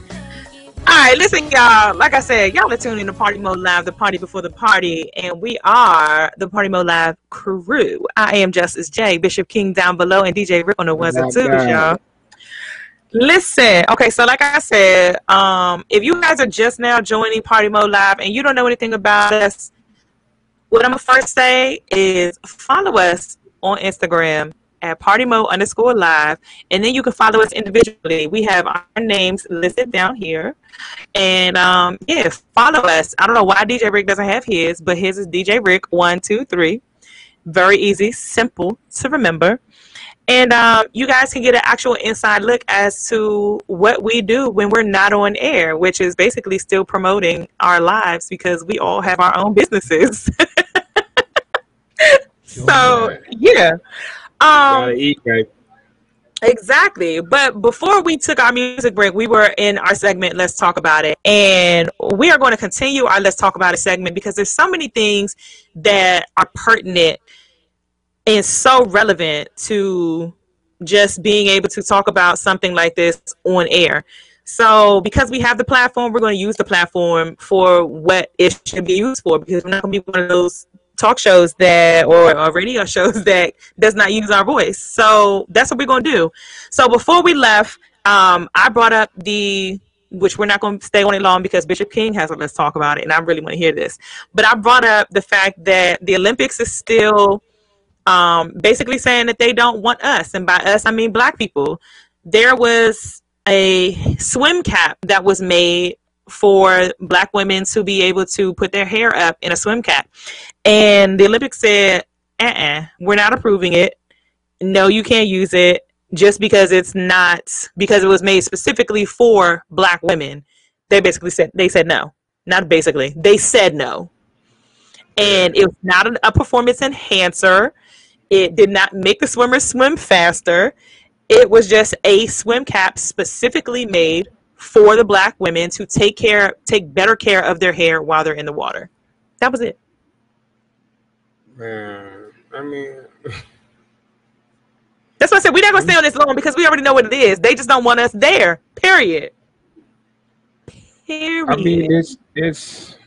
All right, listen, y'all. Like I said, y'all are tuning in to Party Mode Live, the party before the party, and we are the Party Mode Live crew. I am Justice J, Bishop King down below, and DJ Rick on the ones and Not twos, y'all. Listen, okay, so like I said, um, if you guys are just now joining Party Mode Live and you don't know anything about us, what I'm gonna first say is follow us on Instagram at Party Mode underscore live, and then you can follow us individually. We have our names listed down here, and um, yeah, follow us. I don't know why DJ Rick doesn't have his, but his is DJ Rick one two three. Very easy, simple to remember. And um, you guys can get an actual inside look as to what we do when we're not on air, which is basically still promoting our lives because we all have our own businesses. So yeah. Um eat, babe. Exactly. But before we took our music break, we were in our segment, Let's Talk About It. And we are going to continue our Let's Talk About It segment because there's so many things that are pertinent and so relevant to just being able to talk about something like this on air. So, because we have the platform, we're going to use the platform for what it should be used for because we're not going to be one of those talk shows that or, or radio shows that does not use our voice. So that's what we're gonna do. So before we left, um, I brought up the which we're not going to stay on it long because Bishop King has a let's talk about it, and I really want to hear this. But I brought up the fact that the Olympics is still um, basically saying that they don't want us, and by us I mean black people. There was a swim cap that was made for black women to be able to put their hair up in a swim cap. And the Olympics said, uh-uh, we're not approving it. No, you can't use it just because it's not because it was made specifically for black women. They basically said they said no. Not basically. They said no. And it was not a performance enhancer. It did not make the swimmers swim faster. It was just a swim cap specifically made for the black women to take care take better care of their hair while they're in the water. That was it. Man, I mean, That's why I said we're not gonna stay on this long because we already know what it is. They just don't want us there. Period. Period. I mean, it's it's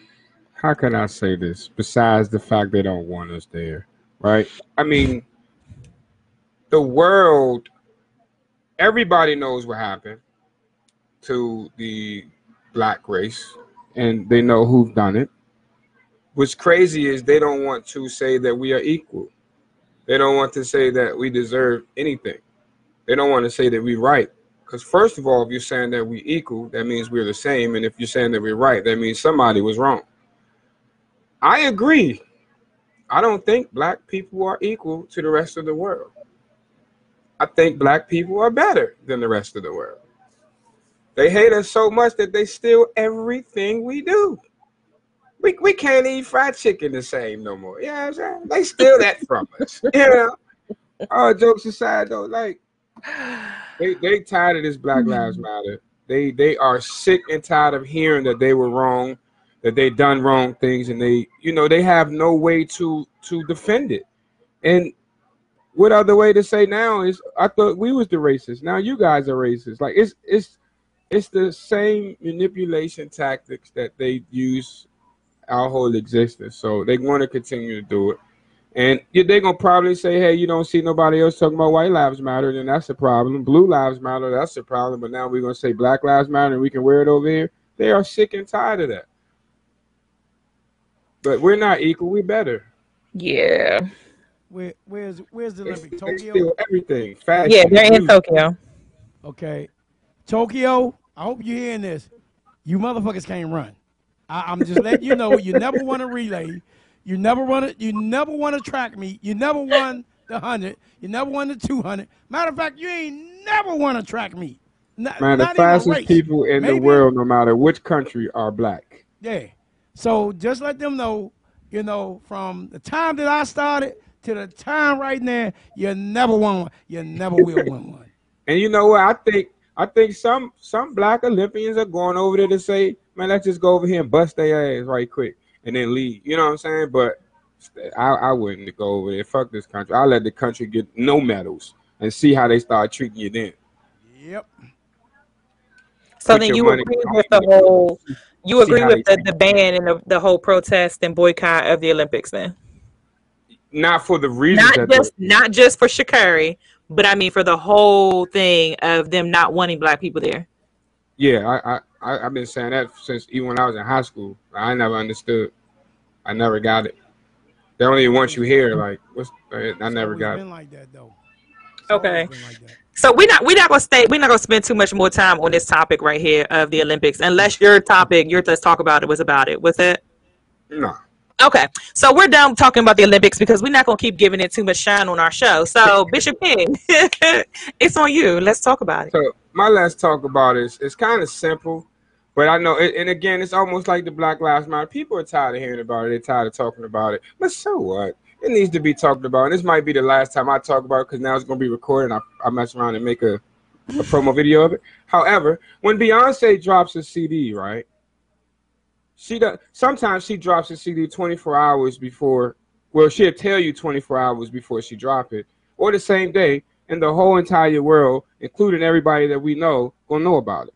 how can I say this? Besides the fact they don't want us there, right? I mean, the world, everybody knows what happened to the black race, and they know who've done it. What's crazy is they don't want to say that we are equal. They don't want to say that we deserve anything. They don't want to say that we're right. Because first of all, if you're saying that we equal, that means we're the same. And if you're saying that we're right, that means somebody was wrong. I agree. I don't think black people are equal to the rest of the world. I think black people are better than the rest of the world. They hate us so much that they steal everything we do. We, we can't eat fried chicken the same no more. You know I'm saying? They steal that from us. You know? All jokes aside though, like they they tired of this Black Lives mm. Matter. They they are sick and tired of hearing that they were wrong, that they done wrong things, and they you know they have no way to to defend it. And what other way to say now is I thought we was the racist. Now you guys are racist. Like it's it's it's the same manipulation tactics that they use our whole existence. So they want to continue to do it. And they're gonna probably say, "Hey, you don't see nobody else talking about white lives matter, then that's a problem. Blue lives matter, that's a problem." But now we're gonna say Black lives matter, and we can wear it over here. They are sick and tired of that. But we're not equal. We're better. Yeah. Where, where's where's the Olympic? They Tokyo. steal everything. Fashion. Yeah, they're in. Tokyo. Okay, Tokyo. I hope you're hearing this. You motherfuckers can't run. I, I'm just letting you know. You never won a relay. You never won it. You never won a track meet. You never won the hundred. You never won the two hundred. Matter of fact, you ain't never won a track meet. Not, Man, the not even fastest people in the world, no matter which country, are black. Yeah. So just let them know, you know, from the time that I started to the time right now, you never won one. You never will win one. And you know what? I think I think some some black Olympians are going over there to say, man, let's just go over here and bust their ass right quick and then leave. You know what I'm saying? But I, I wouldn't go over there. Fuck this country. I'll let the country get no medals and see how they start treating you then. Yep. So Put then you money agree with the whole you agree with the, the ban and the, the whole protest and boycott of the Olympics then? Not for the reason. Not that they- just not just for Sha'Carri, but I mean for the whole thing of them not wanting black people there. Yeah, I, I, I I've been saying that since even when I was in high school. I never understood. I never got it. They only want you here. Like, what's I I never Always got been it. like that though. Okay. So we're not we're not gonna stay we're not gonna spend too much more time on this topic right here of the Olympics unless your topic your let's talk about it was about it. Was it? No. Okay, so we're done talking about the Olympics because we're not gonna keep giving it too much shine on our show. So Bishop King, it's on you. Let's talk about it. So my last talk about it is it's kind of simple, but I know, and again, it's almost like the Black Lives Matter. People are tired of hearing about it. They're tired of talking about it. But so what? It needs to be talked about. And this might be the last time I talk about it because now it's going to be recorded. And I, I mess around and make a, a promo video of it. However, when Beyonce drops a CD, right? She does. Sometimes she drops a CD 24 hours before. Well, she'll tell you 24 hours before she drop it, or the same day, and the whole entire world, including everybody that we know, gonna know about it.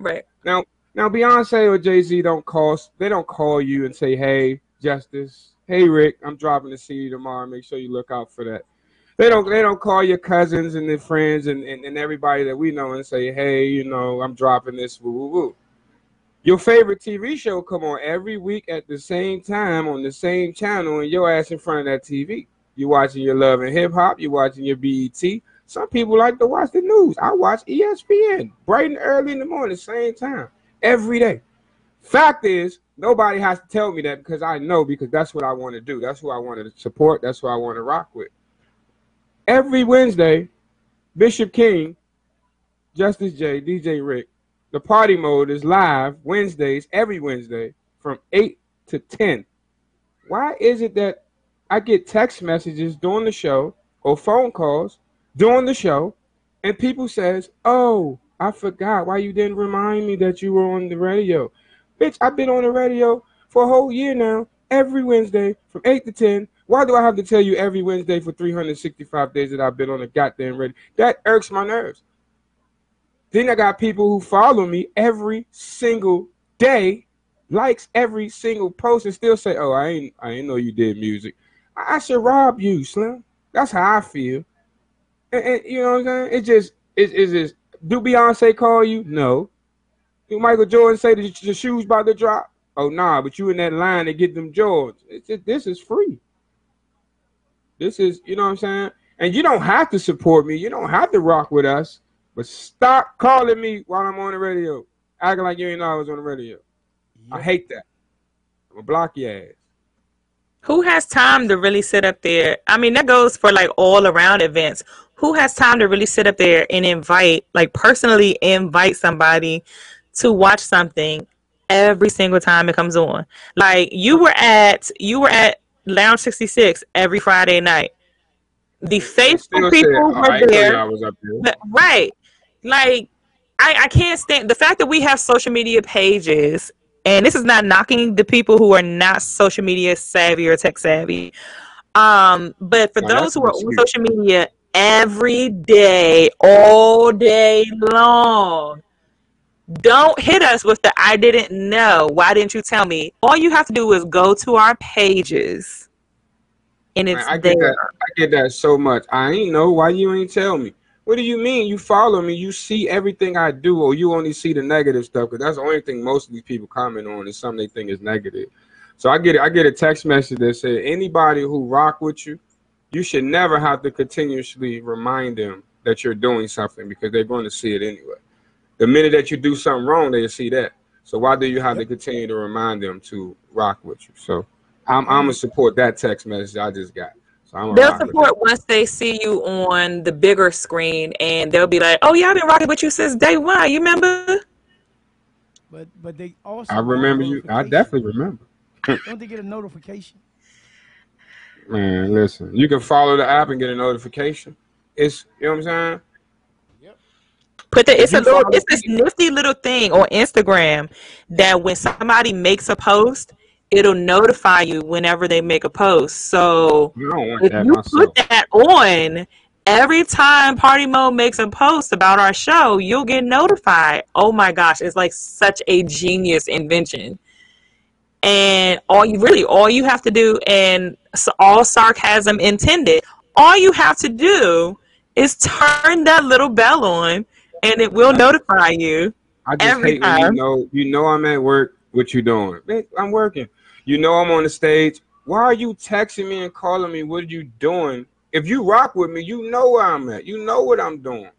Right. Now, now Beyonce or Jay Z don't call. They don't call you and say, "Hey, Justice. Hey, Rick. I'm dropping to see you tomorrow. Make sure you look out for that." They don't. They don't call your cousins and their friends and, and, and everybody that we know and say, "Hey, you know, I'm dropping this." Woo woo woo. Your favorite TV show come on every week at the same time on the same channel, and your ass in front of that TV. You're watching your Love and Hip Hop. You're watching your BET. Some people like to watch the news. I watch ESPN bright and early in the morning, same time, every day. Fact is, nobody has to tell me that because I know because that's what I want to do. That's who I want to support. That's who I want to rock with. Every Wednesday, Bishop King, Justice J, DJ Rick, the party mode is live Wednesdays, every Wednesday from 8 to 10. Why is it that I get text messages during the show or phone calls during the show and people says, "Oh, I forgot why you didn't remind me that you were on the radio." Bitch, I've been on the radio for a whole year now, every Wednesday from 8 to 10. Why do I have to tell you every Wednesday for 365 days that I've been on the goddamn radio? That irks my nerves. Then I got people who follow me every single day, likes every single post, and still say, "Oh, I ain't, I ain't know you did music." I, should rob you, Slim. That's how I feel. And, and you know what I'm saying? It just, it, it's just. Do Beyonce call you? No. Do Michael Jordan say the, the shoes about to drop? Oh nah, but you in that line to get them Jordans. It's just, this is free. This is, you know what I'm saying? And you don't have to support me. You don't have to rock with us. But stop calling me while I'm on the radio, acting like you ain't know I was on the radio. I hate that. I'm gonna block your ass. Who has time to really sit up there? I mean, that goes for like all around events. Who has time to really sit up there and invite, like personally invite somebody to watch something every single time it comes on? Like you were at you were at Lounge 66 every Friday night. The faithful people "Oh, were know there. y'all was up there." But- Right. Like I, I can't stand the fact that we have social media pages, and this is not knocking the people who are not social media savvy or tech savvy. Um, but for Now, those who are on social media every day, all day long, don't hit us with the I didn't know. Why didn't you tell me? All you have to do is go to our pages and it's I get there. that. I get that so much. I ain't know why you ain't tell me. What do you mean? You follow me. You see everything I do, or you only see the negative stuff? Because that's the only thing most of these people comment on is something they think is negative. So I get it, I get a text message that said anybody who rock with you, you should never have to continuously remind them that you're doing something because they're going to see it anyway. The minute that you do something wrong, they'll see that. So why do you have to continue to remind them to rock with you? So I'm I'm mm-hmm. gonna support that text message I just got. So I'm They'll support once they see you on the bigger screen, and they'll be like, "Oh yeah, I've been rocking with you since day one. You remember?" But but they also I remember you. I definitely remember. Don't they get a notification? Man, listen, you can follow the app and get a notification. It's you know what I'm saying. Put the it's a little it's this nifty little thing on Instagram that when somebody makes a post, it'll notify you whenever they make a post. So I don't want if you myself. put that on every time Party Mode makes a post about our show, you'll get notified. Oh my gosh, it's like such a genius invention. And all you really all you have to do, and all sarcasm intended, all you have to do is turn that little bell on, and it will notify you I just every hate when you know you know I'm at work. What you doing? I'm working. You know I'm on the stage. Why are you texting me and calling me? What are you doing? If you rock with me, you know where I'm at. You know what I'm doing.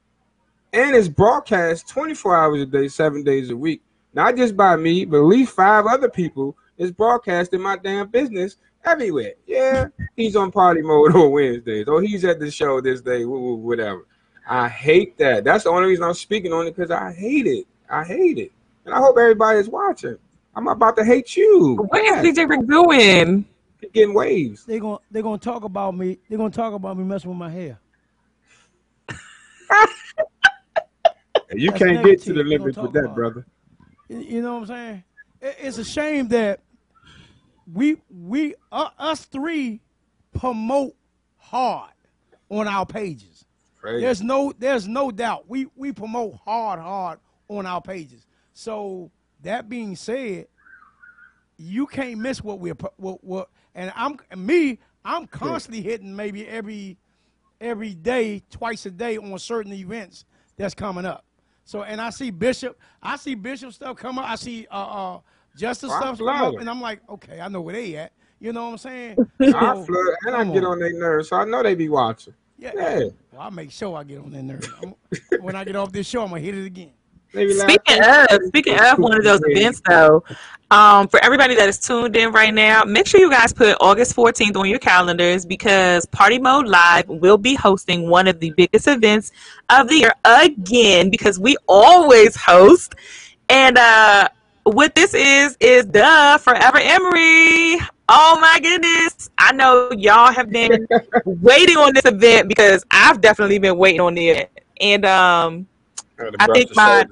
And it's broadcast 24 hours a day, seven days a week. Not just by me, but at least five other people is broadcasting my damn business everywhere. Yeah, he's on party mode on Wednesdays, or he's at the show this day, whatever. I hate that. That's the only reason I'm speaking on it because I hate it. I hate it, and I hope everybody is watching. I'm about to hate you. What is Yes. DJ Rick doing? He getting waves. They're gonna they're gonna talk about me. They're gonna talk about me messing with my hair. You That's can't get to the They gonna limits talk with that, about it. brother. You- You know what I'm saying? It's a shame that we we uh, us three promote hard on our pages. Crazy. There's no there's no doubt we we promote hard hard on our pages. So that being said, you can't miss what we're what what and I'm me I'm constantly hitting maybe every every day twice a day on certain events that's coming up. So and I see Bishop I see Bishop stuff come up. I see uh uh Justice I stuff come up and I'm like, okay, I know where they at. You know what I'm saying? I So, flood and I get on their nerves, so I know they be watching. Yeah. Yeah. Well, I make sure I get on that nerve. I'm- when I get off this show, I'm gonna hit it again. They be like, Speaking of speaking of one of those events though, um, for everybody that is tuned in right now, make sure you guys put August 14th on your calendars because Party Mode Live will be hosting one of the biggest events of the year again because we always host. And uh what this is is the Forever Emery. Oh my goodness. I know y'all have been waiting on this event because I've definitely been waiting on it. And um I I think my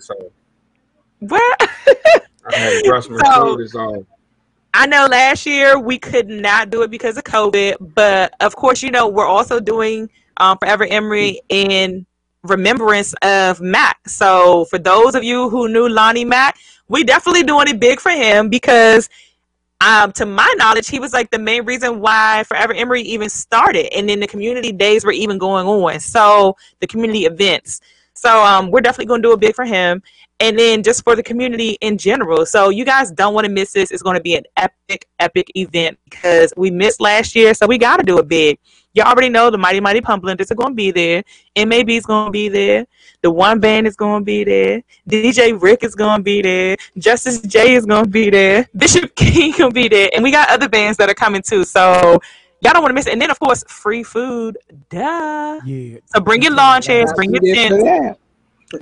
what I had to brush my So- shoulders off. I know last year we could not do it because of COVID, but of course, you know, we're also doing um, Forever Emery in remembrance of Mac. So for those of you who knew Lonnie Mac, we definitely doing it big for him because um, to my knowledge, he was like the main reason why Forever Emery even started. And then the community days were even going on. So the community events. So um, we're definitely going to do it big for him. And then just for the community in general. So you guys don't want to miss this. It's going to be an epic, epic event because we missed last year. So we got to do it big. You already know the Mighty Mighty Pumplinters are going to be there. MAB is going to be there. The One Band is going to be there. DJ Rick is going to be there. Justice J is going to be there. Bishop King going to be there. And we got other bands that are coming too. So y'all don't want to miss it. And then, of course, free food. Duh. Yeah. So bring your lawn chairs, bring your there for tents. that.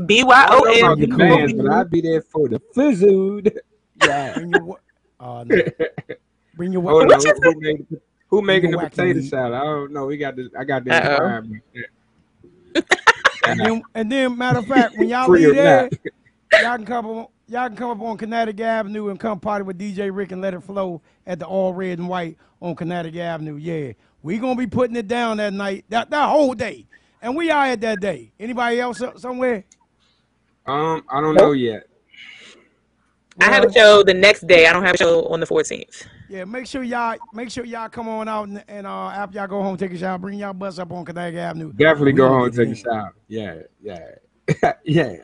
B I Y don't O know about the N. bands, but I'd be there for the food. Yeah. Bring your wa- uh, no. Bring your What on, you who, who, made, the- who making the potato meat. salad? I don't know. We got this. I got this. Uh-oh. crime. And then, and then, matter of fact, when y'all Free leave there, y'all can come up, y'all can come up on Connecticut Avenue and come party with DJ Rick and let it flow at the All Red and White on Connecticut Avenue. Yeah, we gonna be putting it down that night, that that whole day, and we are at that day. Anybody else somewhere? Um, I don't know yet. I have a show the next day. I don't have a show on the 14th. Yeah, make sure y'all make sure y'all come on out and, and uh, after y'all go home, take a shower, bring y'all bus up on Connecticut Avenue. Definitely We go home and take a it shower. Yeah, yeah, yeah.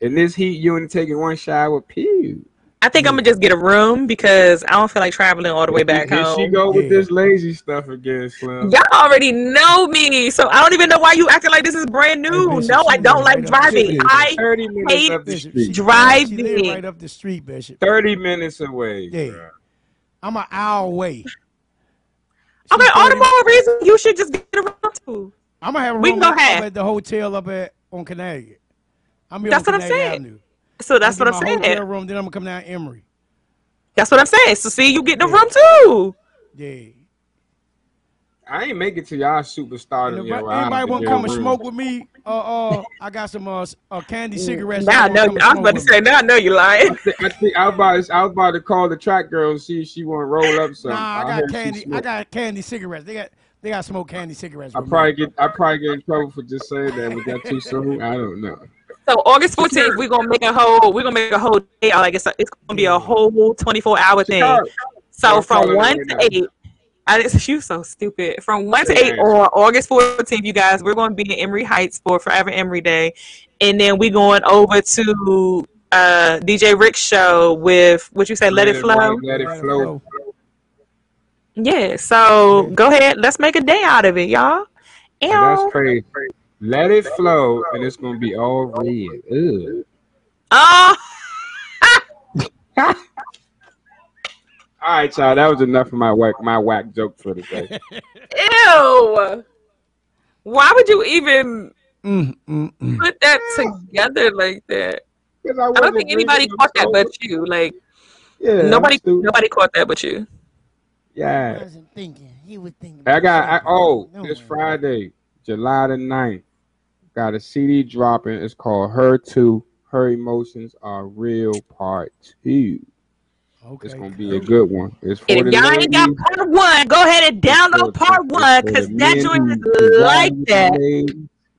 In this heat, you only taking one shower. Pew. I think I'm gonna just get a room because I don't feel like traveling all the way back Here she go with this lazy stuff again, Slim. Y'all already know me, so I don't even know why you acting like this is brand new. Bishop, no, I don't like right driving. I 30 minutes hate up the Bishop, street. she, driving. She live right up the street, Bishop. 30 minutes away. Yeah. bruh. I'm an hour away. Okay, all the more reason you should just get a room too. I'm gonna have a room We can go up half. at the hotel up at on Connecticut. I'm That's on what I'm Connecticut saying. Avenue. So that's what I'm saying. Hotel room, then I'm gonna come down Emery. That's what I'm saying. So see, you getting a room too. Yeah. I ain't make it to y'all superstar And if yet. where anybody want to get a come and smoke with me, uh, uh, I got some uh, uh candy cigarettes. Now I know. I was about to say. Now I know you lying. I think, I think I was about to, I was about to call the track girl and see if she want to roll up me. something. Nah, I got heard candy. I got candy cigarettes. They got they got smoke candy cigarettes. I with me. probably get I probably get in trouble for just saying that. Was that too soon? I don't know. So August 14th, we're gonna make a whole. We're gonna make a whole day. out. Like it's a, it's gonna be a whole 24 hour thing. So I'll from one to now. eight. I just you so stupid. From one to eight that. on August 14th, you guys, we're going to be in Emory Heights for Forever Emery Day, and then we going over to uh, DJ Rick's show with what you say, Let, It Flow. let it flow. Yeah. So go ahead, let's make a day out of it, y'all. Oh, that's crazy. Let it flow, and it's gonna be all red. Ugh. Oh, All right, y'all. That was enough of my whack my whack joke for today. ew. Why would you even Mm, mm, mm. put that together like that? I don't think anybody caught that but you. Like Yeah, nobody, nobody caught that but you. Yeah. wasn't thinking. He was thinking. I got I, about oh something. this Friday, July the 9th, got a CD dropping. It's called Her Two. Her emotions are real part two. Okay. It's gonna be a good one. It's for And if y'all ain't got part one, go ahead and download part one because the that men joint who is desire like that. play.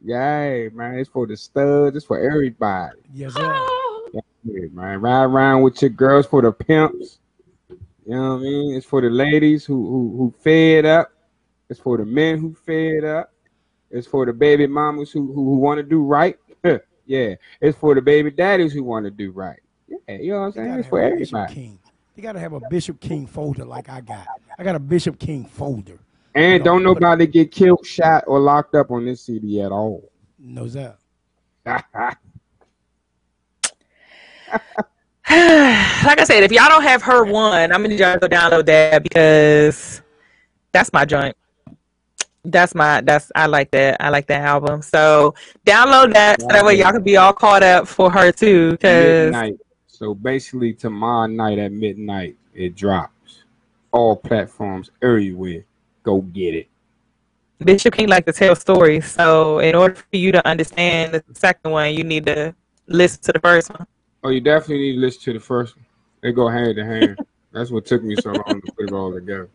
Yeah, man, it's for the studs. It's for everybody. Yes, sir. Oh. Yeah, man, ride around with your girls for the pimps. You know what I mean? It's for the ladies who who who fed up. It's for the men who fed up. It's for the baby mamas who who, who want to do right. yeah, it's for the baby daddies who want to do right. Yeah, you know what I'm saying? It's for have a Bishop everybody. King. You gotta have a Bishop King folder like I got. I got a Bishop King folder. And don't nobody get killed, shot, or locked up on this CD at all. No that. like I said, if y'all don't have her one, I'm gonna need y'all to go download that because that's my joint. That's my that's I like that. I like that album. So download that so that way y'all can be all caught up for her too. Cause midnight. So basically, tomorrow night at midnight, it drops. All platforms, everywhere. Go get it. Bishop King like to tell stories. So in order for you to understand the second one, you need to listen to the first one. Oh, you definitely need to listen to the first one. They go hand in hand. That's what took me so long to put it all together.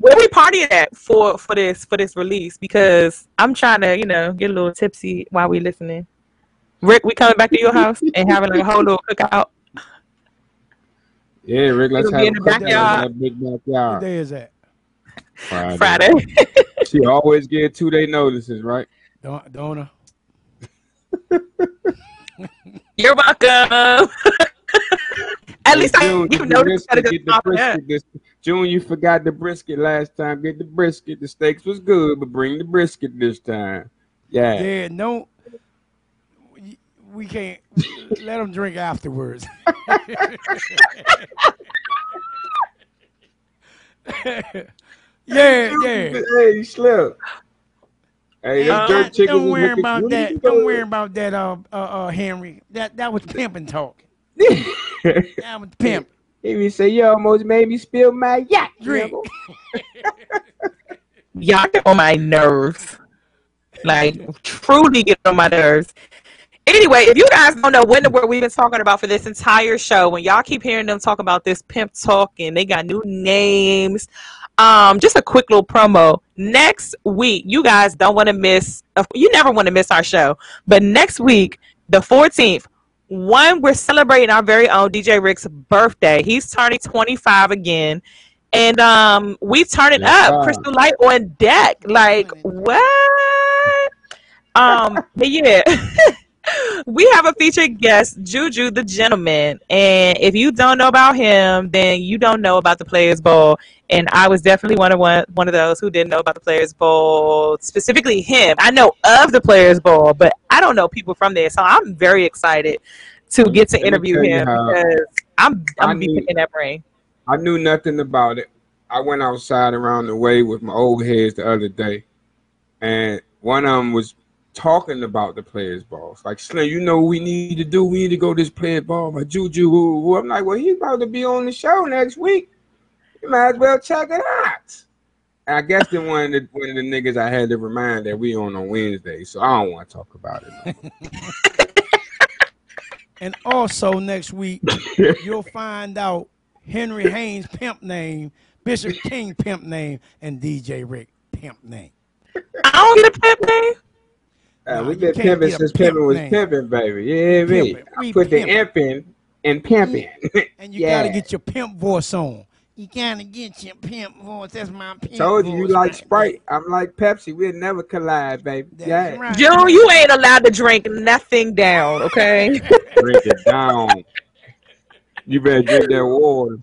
Where we party at for for this for this release? Because I'm trying to you know get a little tipsy while we listening. Rick, we coming back to your house and having like a whole little cookout. Yeah, Rick, let's It'll be have in a the cookout in backyard. that big What backyard. day is that? Friday. Friday. she always get two day notices, right? Don't Donna. You're welcome. At least I June, you get know the this gotta brisket, go get the top of brisket. This, June, you forgot the brisket last time. Get the brisket. The steaks was good, but bring the brisket this time. Yeah. Yeah, no. we- We can't let them drink afterwards. yeah, yeah. Hey, slip. Hey, Hey, them don't, dirt chickens don't worry about that. Don't worry about that, uh, uh, uh Henry. That that was pimping talk. that was pimp. He be say, you almost made me spill my yacht. Drink. Y'all get on my nerves. Like truly get on my nerves. Anyway, if you guys don't know when the word we've been talking about for this entire show, when y'all keep hearing them talk about this pimp talking, they got new names, um, just a quick little promo. Next week, you guys don't want to miss. You never want to miss our show, but next week, the 14th, one we're celebrating our very own DJ Rick's birthday. He's turning 25 again. And um we turn it Yes, up. Crystal Light on deck. Like what? Um, but yeah. we have a featured guest, Juju the Gentleman. And if you don't know about him, then you don't know about the Players Ball. And I was definitely one of one, one of those who didn't know about the Players Ball, specifically him. I know of the Players Ball, but I don't know people from there. So I'm very excited to get to interview him because I'm I'm gonna be picking that brain. I knew nothing about it. I went outside around the way with my old heads the other day, and one of them was talking about the players' ball. It's like, Slim, you know what we need to do? We need to go to this players' ball. My Juju, woo, woo. I'm like, well, he's about to be on the show next week. You might as well check it out. And I guess then one of the one of the niggas I had to remind that we on on Wednesday, so I don't want to talk about it. And also next week, you'll find out Henry Haynes pimp name, Bishop King pimp name, and DJ Rick pimp name. I don't get a pimp name. Uh, Nah, we you been can't pimping since pimp pimping was name. pimping, baby. Yeah, me. I We put the pimpin'. imp in and pimping. And you yeah. gotta get your pimp voice on. You gotta get your pimp voice. That's my pimp Told you you like right Sprite. I'm like Pepsi. We'll never collide, baby. yeah. right. June, you ain't allowed to drink nothing down, okay? Drink it down. You better drink that water.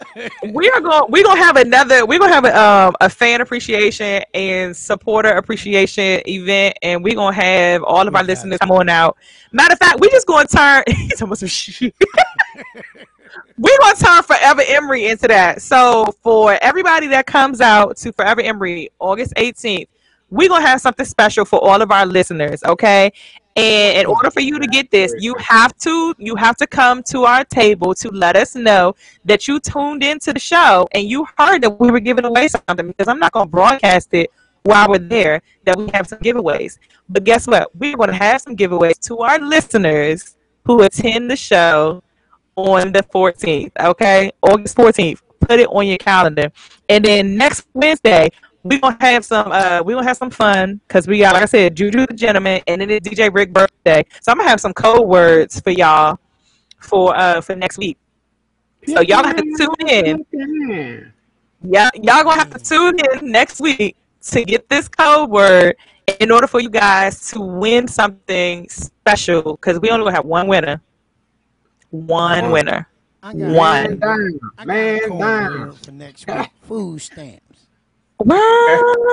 we are going we're gonna have another we're gonna have a um a fan appreciation and supporter appreciation event and we're gonna have all of our listeners come on out matter of fact we just gonna turn he's almost a shit. we're gonna turn forever emery into that so for everybody that comes out to forever emery august 18th we're gonna have something special for all of our listeners okay And in order for you to get this, you have to you have to come to our table to let us know that you tuned into the show and you heard that we were giving away something because I'm not going to broadcast it while we're there that we have some giveaways. But guess what? We're going to have some giveaways to our listeners who attend the show on the 14th, okay? August 14th. Put it on your calendar. And then next Wednesday, we're gonna have some uh we're gonna have some fun because we got like I said, Juju the gentleman and then it's DJ Rick birthday. So I'm gonna have some code words for y'all for uh for next week. So y'all have to tune in. Yeah, y'all gonna have to tune in next week to get this code word in order for you guys to win something special because we only gonna have one winner. One winner. One. Man down. For next week, food stamps. What?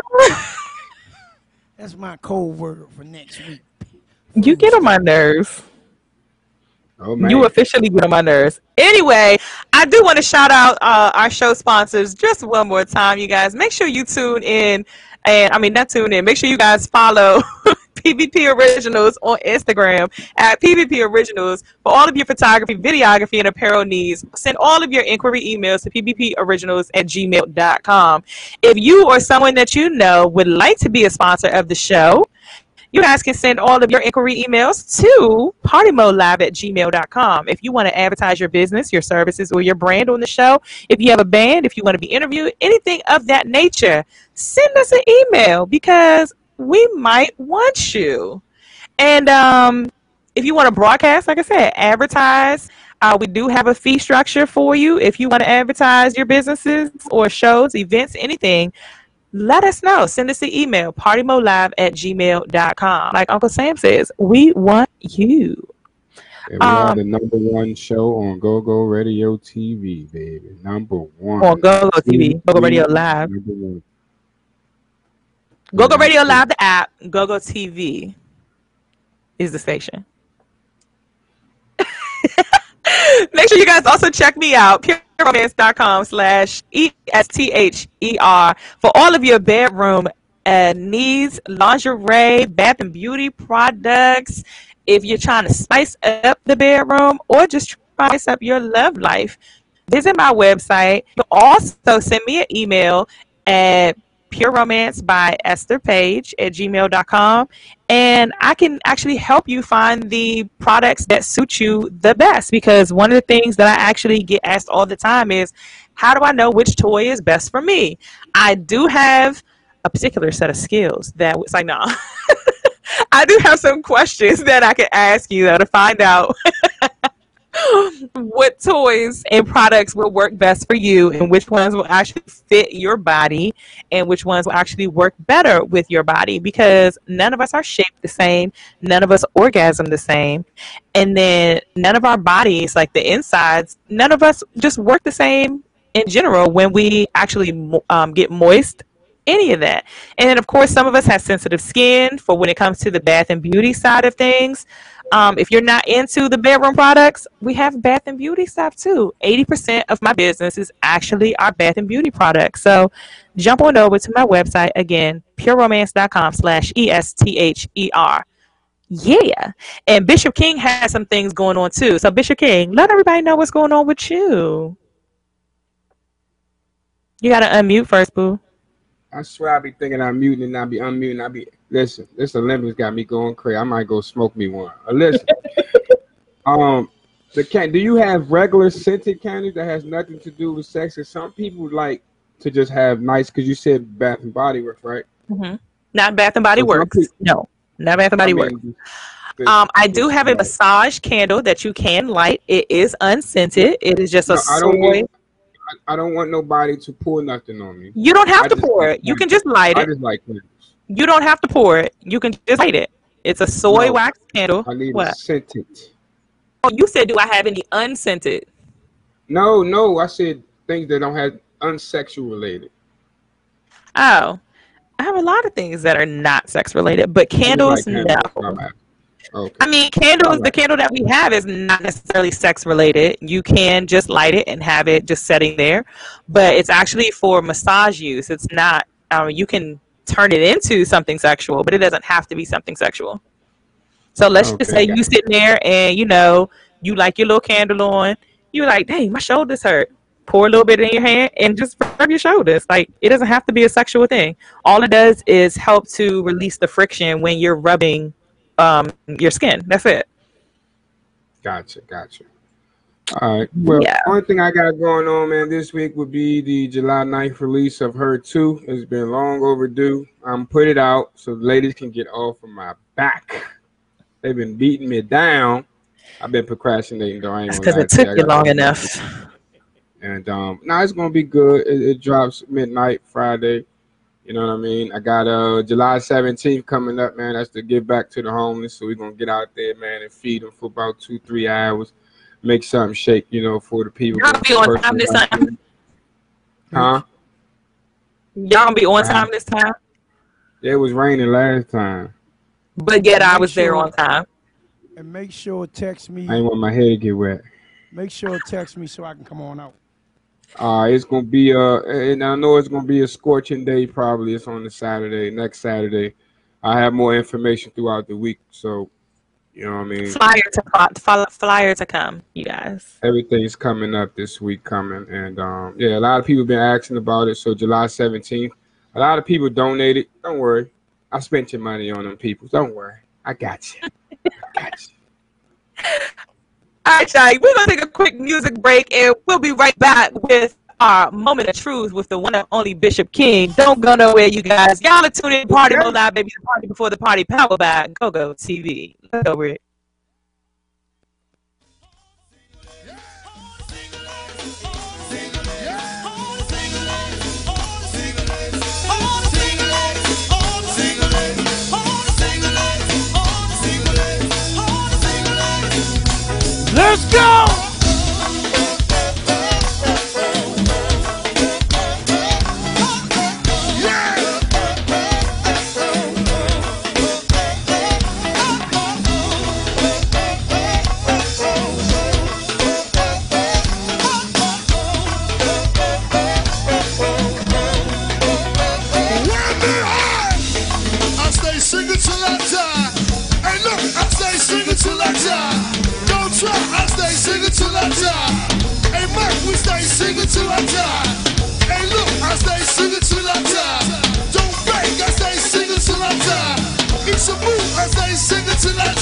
That's my code word for next week. You get on my nerves. Oh, You officially get on my nerves. Anyway, I do want to shout out uh, our show sponsors just one more time, you guys. Make sure you tune in, and I mean not tune in. Make sure you guys follow PBP Originals on Instagram at PBP Originals for all of your photography, videography, and apparel needs. Send all of your inquiry emails to PBPOriginals at gmail.com. If you or someone that you know would like to be a sponsor of the show, you guys can send all of your inquiry emails to partymodelive at gmail.com. If you want to advertise your business, your services, or your brand on the show, if you have a band, if you want to be interviewed, anything of that nature, send us an email because we might want you. And um, if you want to broadcast, like I said, advertise. Uh, we do have a fee structure for you. If you want to advertise your businesses or shows, events, anything, let us know. Send us an email, partymolive at gmail.com. Like Uncle Sam says, we want you. And we are Um, the number one show on Go Go Radio TV, baby. Number one. On Go Go TV, Go Go Radio Live. Number one. Go Go Radio Live, the app. Go Go TV is the station. Make sure you guys also check me out, pureromance.com slash E-S-T-H-E-R for all of your bedroom uh, needs, lingerie, bath and beauty products. If you're trying to spice up the bedroom or just spice up your love life, visit my website. You also send me an email at pure romance by esther page at gmail.com and i can actually help you find the products that suit you the best because one of the things that i actually get asked all the time is how do i know which toy is best for me? I do have a particular set of skills that it's like no i do have some questions that i can ask you though to find out what toys and products will work best for you and which ones will actually fit your body and which ones will actually work better with your body? Because none of us are shaped the same none of us orgasm the same and then none of our bodies like the insides none of us just work the same in general when we actually um, get moist any of that. And then of course some of us have sensitive skin for when it comes to the bath and beauty side of things um, if you're not into the bedroom products, we have bath and beauty stuff too. 80% of my business is actually our bath and beauty products. So jump on over to my website again, pureromance.com slash E-S-T-H-E-R. Yeah. And Bishop King has some things going on too. So Bishop King, let everybody know what's going on with you. You got to unmute first, boo. I swear I'll be thinking I'm muting and I'll be unmuting. I'll be listen. This Olympics got me going crazy. I might go smoke me one. Uh, listen, um, the can. Do you have regular scented candy that has nothing to do with sex? Cause some people like to just have nice. Cause you said Bath and Body Works, right? hmm Not Bath and Body So Works. people- No, not Bath and Body I Works. Um, I do have a massage candle that you can light. It is unscented. It is just a No, I don't soy. want. I, I don't want nobody to pour nothing on me. You don't have I to pour it. You can just light it. I just like candles. You don't have to pour it. You can just light it. It's a soy No, wax candle. I need What? scented. Oh, you said, do I have any unscented? No, no, I said things that don't have unsexual related. Oh, I have a lot of things that are not sex related, but just like candles, candles. no. Okay. I mean, candles. All The candle that we have is not necessarily sex related. You can just light it and have it just sitting there, but it's actually for massage use. It's not. Um, you can turn it into something sexual, but it doesn't have to be something sexual. So let's just say you sitting there and you know you like your little candle on. You're like, dang, my shoulders hurt. Pour a little bit in your hand and just rub your shoulders. Like it doesn't have to be a sexual thing. All it does is help to release the friction when you're rubbing um, your skin. That's it. Gotcha, gotcha. All right. Well, Yeah. only thing I got going on, man, this week would be the July 9th release of Her 2. It's been long overdue. I'm put it out so the ladies can get off of my back. They've been beating me down. I've been procrastinating though. I ain't because it took I you long enough. And um, now it's gonna be good. It, it drops midnight Friday. You know what I mean? I got uh July 17th coming up, man. That's to give back to the homeless. So we're gonna get out there, man, and feed them for about two, three hours. Make something shake, you know, for the people. Y'all be on time this time. Huh? Y'all gonna be on time this time. It was raining last time. But yet I Make was there on time. And make sure text me. I ain't want my head to get wet. Make sure text me so I can come on out. Uh, it's gonna be uh, and I know it's gonna be a scorching day. Probably it's on the Saturday, next Saturday. I have more information throughout the week, so you know what I mean. Flyer to flyer to come, you guys. Everything's coming up this week, coming, and um, yeah, a lot of people been asking about it. So July seventeenth, a lot of people donated. Don't worry, I spent your money on them people. Don't worry, I got you. All right, y'all. We're gonna take a quick music break, and we'll be right back with our moment of truth with the one and only Bishop King. Don't go nowhere, you guys. Y'all are tuning in Party Mode Live, baby. The party before the party, Power by Go Go TV. Let's. Let's go! sing it till I die. Hey, look, I stay singing till I die. Don't break! I stay singing till I die. It's a move, I stay singing till I die.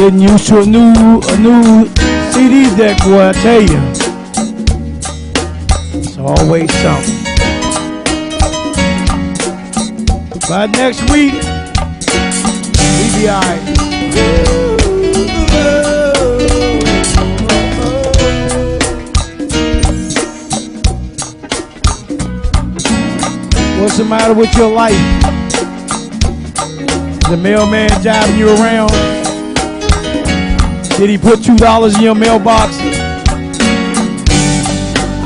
Getting used to a new a new CD deck, boy, I tell you. It's always something. By next week, we be alright. What's the matter with your life? The mailman driving you around? Did he put two dollars in your mailbox?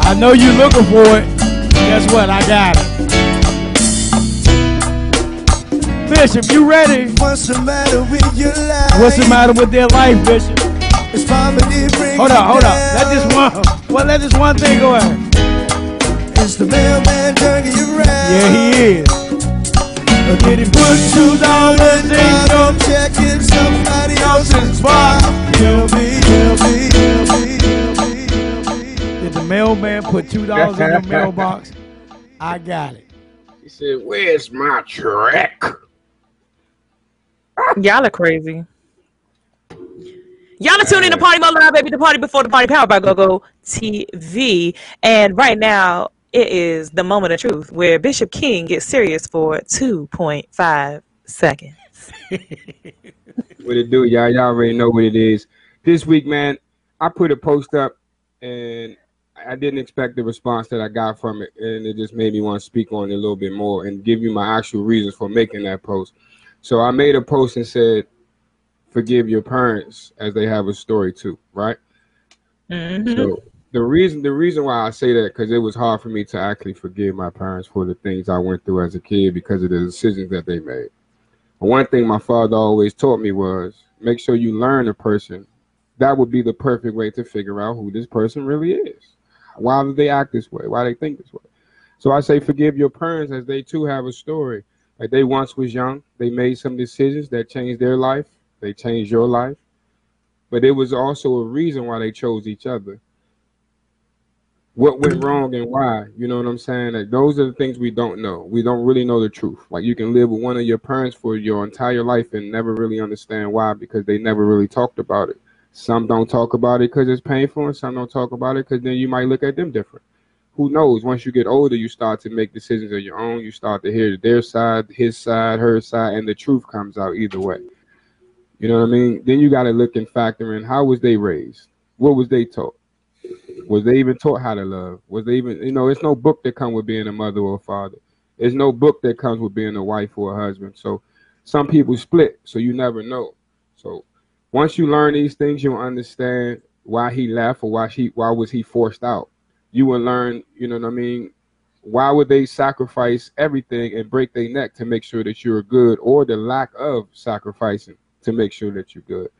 I know you're looking for it. Guess what? I got it. Bishop, you ready? What's the matter with your life? What's the matter with their life, Bishop? It's poverty Hold on, hold on. Let this one. Well, let this one thing go ahead. It's the mailman turning you around. Yeah, he is. But did he put two dollars in your check in somebody else's box? Did the mailman put two dollars in your mailbox? I got it. He said, "Where's my check?" Y'all are crazy. Y'all are tuning in to Party Mode Live, baby. The party before the party, powered by GoGo TV. And right now, it is the moment of truth where Bishop King gets serious for 2.5 seconds. What it do, y'all? Y'all already know what it is. This week, man, I put a post up, and I didn't expect the response that I got from it, and it just made me want to speak on it a little bit more and give you my actual reasons for making that post. So I made a post and said, "Forgive your parents as they have a story too." Right. Mm-hmm. So the reason the reason why I say that because it was hard for me to actually forgive my parents for the things I went through as a kid because of the decisions that they made. And one thing my father always taught me was make sure you learn a person. That would be the perfect way to figure out who this person really is. Why do they act this way? Why they think this way? So I say forgive your parents as they too have a story. Like they once was young, they made some decisions that changed their life. They changed your life. But it was also a reason why they chose each other. What went mm-hmm. wrong and why? You know what I'm saying? Like those are the things we don't know. We don't really know the truth. Like you can live with one of your parents for your entire life and never really understand why because they never really talked about it. Some don't talk about it because it's painful, and some don't talk about it because then you might look at them different. Who knows? Once you get older, you start to make decisions of your own. You start to hear their side, his side, her side, and the truth comes out either way. You know what I mean? Then you got to look and factor in how was they raised? What was they taught? Was they even taught how to love? Was they even, you know, it's no book that comes with being a mother or a father. There's no book that comes with being a wife or a husband. So some people split, so you never know. So once you learn these things, you'll understand why he left or why he why was he forced out. You will learn, you know what I mean? Why would they sacrifice everything and break their neck to make sure that you're good, or the lack of sacrificing to make sure that you're good?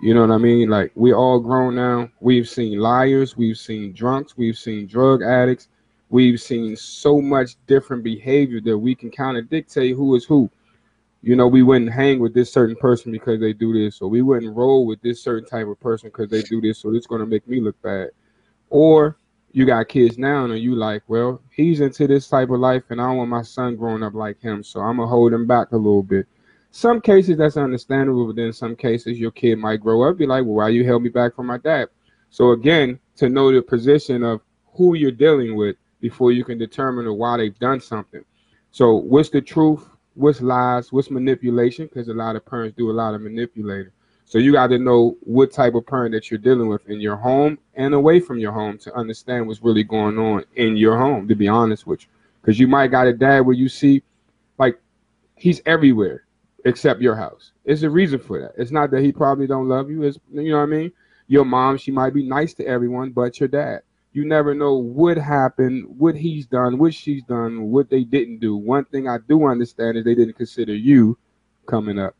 You know what I mean? Like we all grown now. We've seen liars, we've seen drunks, we've seen drug addicts, we've seen so much different behavior that we can kind of dictate who is who. You know, we wouldn't hang with this certain person because they do this, or we wouldn't roll with this certain type of person because they do this, so it's gonna make me look bad. Or you got kids now and you like, well, he's into this type of life and I don't want my son growing up like him, so I'm gonna hold him back a little bit. Some cases that's understandable, but then some cases your kid might grow up be like, well, why you held me back from my dad? So again, to know the position of who you're dealing with before you can determine why they've done something. So what's the truth? What's lies? What's manipulation? Because a lot of parents do a lot of manipulating. So you got to know what type of parent that you're dealing with in your home and away from your home to understand what's really going on in your home. To be honest with you, because you might got a dad where you see, like, he's everywhere accept your house. It's a reason for that. It's not that he probably don't love you. It's you know what I mean. Your mom, she might be nice to everyone, but your dad. You never know what happened, what he's done, what she's done, what they didn't do. One thing I do understand is they didn't consider you coming up.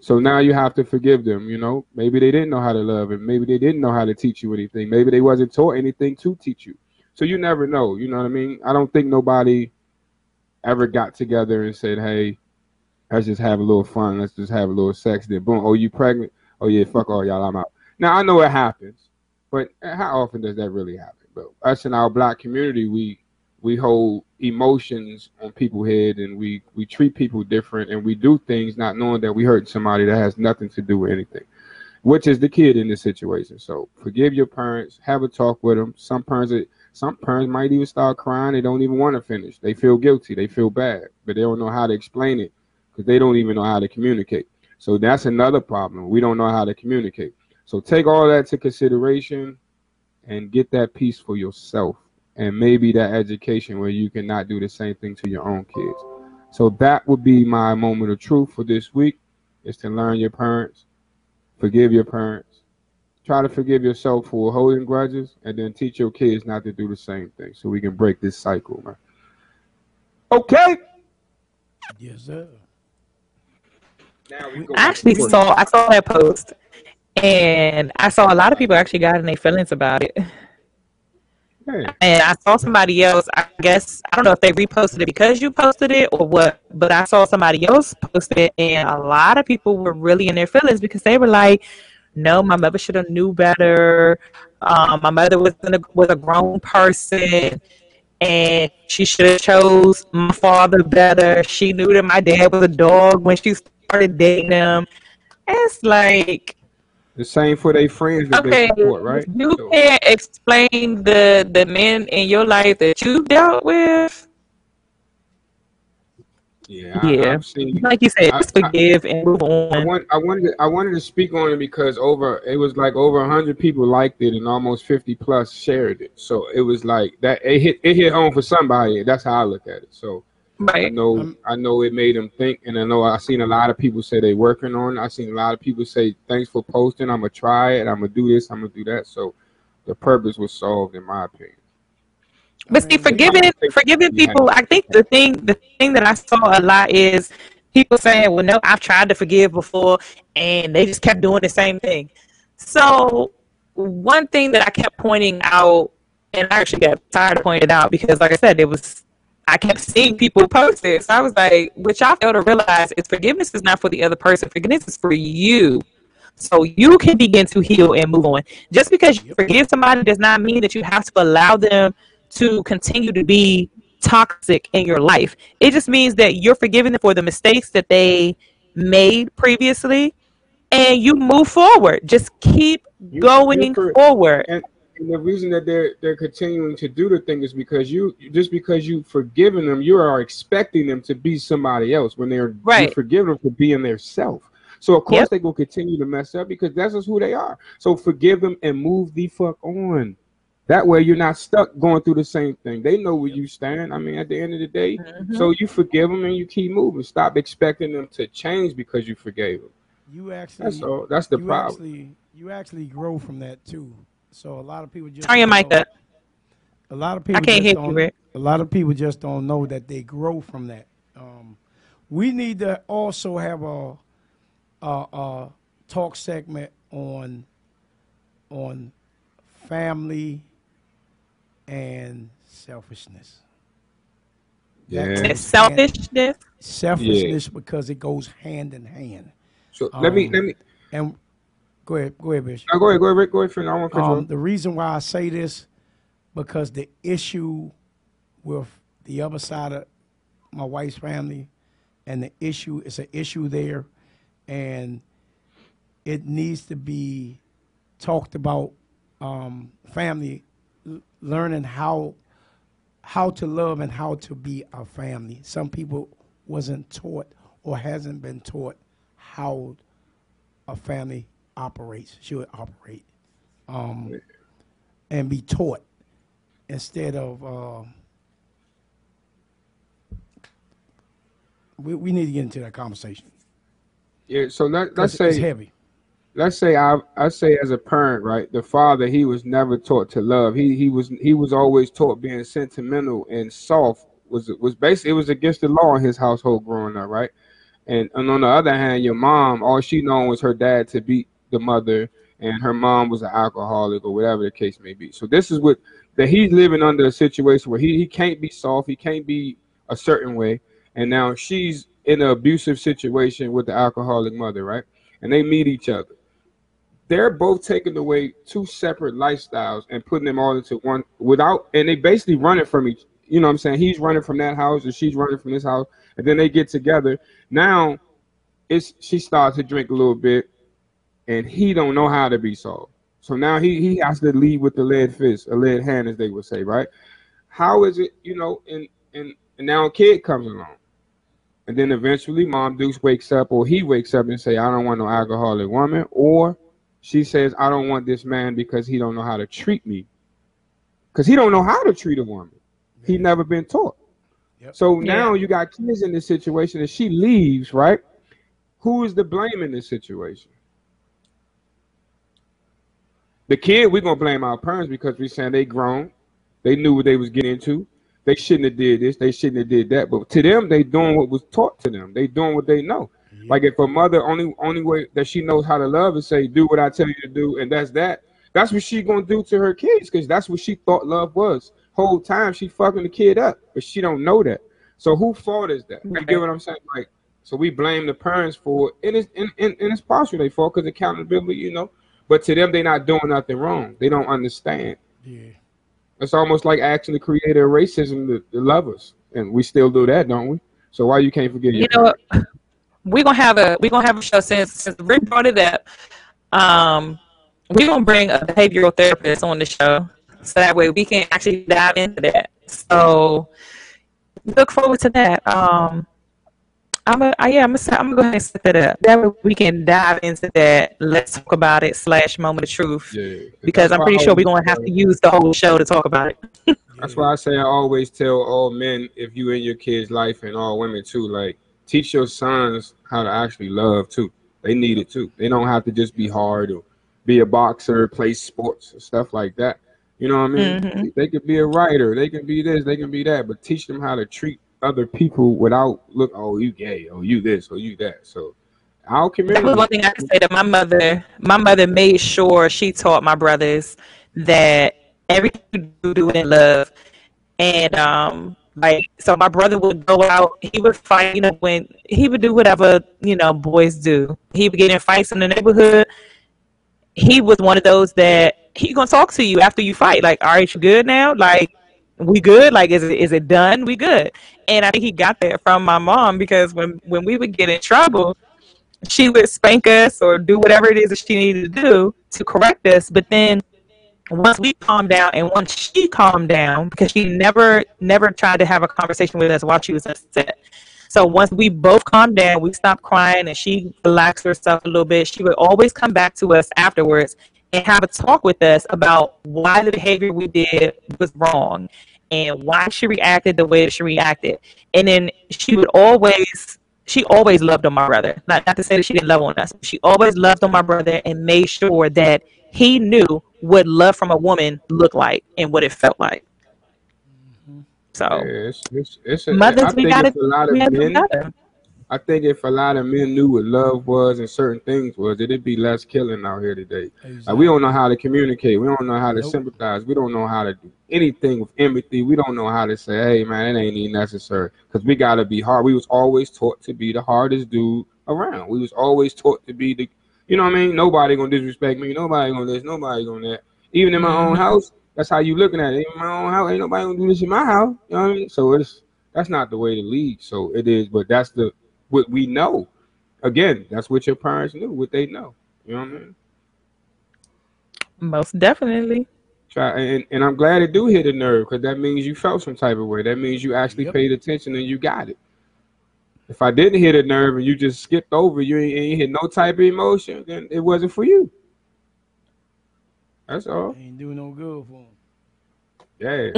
So now you have to forgive them, you know. Maybe they didn't know how to love and maybe they didn't know how to teach you anything. Maybe they wasn't taught anything to teach you. So you never know, you know what I mean? I don't think nobody ever got together and said, Hey, let's just have a little fun, let's just have a little sex, then boom, oh you pregnant? Oh yeah, fuck all y'all, I'm out. Now I know it happens, but how often does that really happen? But us in our black community, we we hold emotions on people's head and we we treat people different and we do things not knowing that we hurt somebody that has nothing to do with anything which is the kid in this situation. So forgive your parents. Have a talk with them. Some parents some parents might even start crying. They don't even want to finish. They feel guilty. They feel bad but they don't know how to explain it because they don't even know how to communicate so that's another problem we don't know how to communicate so take all that to consideration and get that peace for yourself and maybe that education where you cannot do the same thing to your own kids. So that would be my moment of truth for this week is to learn your parents, forgive your parents, try to forgive yourself for holding grudges, and then teach your kids not to do the same thing so we can break this cycle, man. Okay. Yes, sir. Now we go I actually saw I saw that post, and I saw a lot of people actually got in their feelings about it. And I saw somebody else. I guess I don't know if they reposted it because you posted it or what, but I saw somebody else post it, and a lot of people were really in their feelings because they were like, "No, my mother should have knew better. Um, my mother was a, was a grown person." And she should have chose my father better. She knew that my dad was a dog when she started dating them. It's like The same for their friends that Okay, they support, right? you can't explain the the men in your life that you dealt with. Yeah, I, Yeah, I've seen, like you said, I- just forgive and move I, on. want, I wanted to, I wanted to speak on it because over it was like over hundred people liked it and almost fifty plus shared it. So it was like that it hit it hit home for somebody. That's how I look at it. So I know um, I know it made them think, and I know I seen a lot of people say they working on. it. I seen a lot of people say thanks for posting. I'm gonna try it. I'm gonna do this. I'm gonna do that. So the purpose was solved in my opinion. But see, forgiving forgiving people, I think the thing the thing that I saw a lot is people saying, "Well, no, I've tried to forgive before, and they just kept doing the same thing." So one thing that I kept pointing out, and I actually got tired of pointing it out because, like I said, it was I kept seeing people post it. So I was like, which I fail to realize is forgiveness is not for the other person. Forgiveness is for you. So you can begin to heal and move on. Just because you forgive somebody does not mean that you have to allow them to continue to be toxic in your life. It just means that you're forgiving them for the mistakes that they made previously and you move forward. Just keep going for- forward. And, and the reason that they're they're continuing to do the thing is because you just because you've forgiven them, you are expecting them to be somebody else when they're Right. you forgive them for being their self. So of course Yep. they will continue to mess up because that's just who they are. So forgive them and move the fuck on. That way you're not stuck going through the same thing. They know where you stand. I mean, at the end of the day, Mm-hmm. so you forgive them and you keep moving. Stop expecting them to change because you forgave them. You actually That's all. That's the you problem. Actually, you actually grow from that too. So a lot of people just Turn your don't mic know- up. A lot of people can't just hear you, don't- Rick. A lot of people just don't know that they grow from that. Um, we need to also have a, a, a talk segment on on family and selfishness. Yeah. goes hand- Selfishness? Selfishness because it goes hand in hand. So let me Um, let me and go ahead, go ahead, Bishop. No, go ahead, go ahead, Rick. Go ahead, friend. I want to Um, the reason why I say this, because the issue with the other side of my wife's family, and the issue is an issue there, and it needs to be talked about. Um, family, l- learning how how to love and how to be a family. Some people wasn't taught or hasn't been taught how a family operates, should operate, um, and be taught instead of. Uh, we, we need to get into that conversation. Yeah, so let, let's 'Cause say it's heavy. let's say I I say as a parent, right? The father he was never taught to love. He he was he was always taught being sentimental and soft was was basically it was against the law in his household growing up, right? And and on the other hand, your mom, all she known was her dad to beat the mother, and her mom was an alcoholic or whatever the case may be. So this is what that he's living under a situation where he, he can't be soft, he can't be a certain way, and now she's in an abusive situation with the alcoholic mother, right? And they meet each other they're both taking away two separate lifestyles and putting them all into one without and they basically running from each you know what I'm saying? He's running from that house and she's running from this house and then they get together. Now it's she starts to drink a little bit and he don't know how to be soft. So now he he has to lead with the lead fist, a lead hand as they would say, right? How is it, you know, and and, and now a kid comes along. And then eventually Mom Deuce wakes up or he wakes up and say, I don't want no alcoholic woman, or she says, I don't want this man because he don't know how to treat me. Because he don't know how to treat a woman. He never been taught. So now you got kids in this situation and she leaves, right? Who is the blame in this situation? The kid, we're gonna blame our parents because we're saying they grown, they knew what they was getting into. They shouldn't have did this, they shouldn't have did that. But to them, they doing what was taught to them. They doing what they know. Mm-hmm. Like if a mother only only way that she knows how to love is say, do what I tell you to do, and that's that. That's what she gonna do to her kids because that's what she thought love was. Whole time she fucking the kid up, but she don't know that. So who fault is that? You get what I'm saying? Like, so we blame the parents for it, and it's and, and, and it's partially their fault because accountability, you know. But to them, they're not doing nothing wrong. They don't understand. Yeah. It's almost like asking the creator of racism to, to love us, and we still do that, don't we? So why you can't forget your You know what? We're gonna have a we're gonna have a show since since Rick brought it up. Um, we're gonna bring a behavioral therapist on the show, so that way we can actually dive into that. So look forward to that. Um, I'm a, I, yeah, I'm gonna, I'm gonna go ahead and set that up. That way we can dive into that. Let's talk about it. Slash moment of truth. Yeah, because I'm pretty sure we're gonna have to use the whole show to talk about it. That's why I say I always tell all men if you in your kid's life and all women too, like teach your sons how to actually love too. They need it too. They don't have to just be hard or be a boxer, play sports, stuff like that. You know what I mean? Mm-hmm. They could be a writer, they can be this, they can be that, but teach them how to treat other people without look, oh you gay, Oh, you this, Oh, you that. So our That was one thing I can say that my mother, my mother made sure she taught my brothers that everything you do, in love. And um, like, so my brother would go out, he would fight, you know, when he would do whatever, you know, boys do. He would get in fights in the neighborhood. He was one of those that he gonna talk to you after you fight. Like, all right, you good now? Like, we good? Like, is it is it done? We good? And I think he got that from my mom because when when we would get in trouble, she would spank us or do whatever it is that she needed to do to correct us. But then once we calmed down and once she calmed down, because she never never tried to have a conversation with us while she was upset. So once we both calmed down, we stopped crying and she relaxed herself a little bit, she would always come back to us afterwards and have a talk with us about why the behavior we did was wrong and why she reacted the way that she reacted. And then she would always she always loved on my brother. Not not to say that she didn't love on us. But she always loved on my brother and made sure that he knew what love from a woman looked like and what it felt like. Mm-hmm. So Yeah, it's, it's, it's a, Mothers, we gotta if a lot of we gotta do men, better. I think if a lot of men knew what love was and certain things was, it'd be less killing out here today. Like, we don't know how to communicate. We don't know how to sympathize. We don't know how to do anything with empathy. We don't know how to say, "Hey, man, it ain't even necessary," because we gotta be hard. We was always taught to be the hardest dude around. We was always taught to be the, you know what I mean? Nobody gonna disrespect me. Nobody gonna this. Nobody gonna that. Even in my own Mhm. house, that's how you looking at it. In my own house, ain't nobody gonna do this in my house. You know what I mean? So it's that's not the way to lead. So it is, but that's the what we know. Again, that's what your parents knew, what they know. You know what I mean? Most definitely. Try and, and I'm glad it do hit a nerve because that means you felt some type of way. That means you actually paid attention and you got it. If I didn't hit a nerve and you just skipped over, you ain't, ain't hit no type of emotion, then it wasn't for you. That's all. Ain't doing no good for him. Yeah.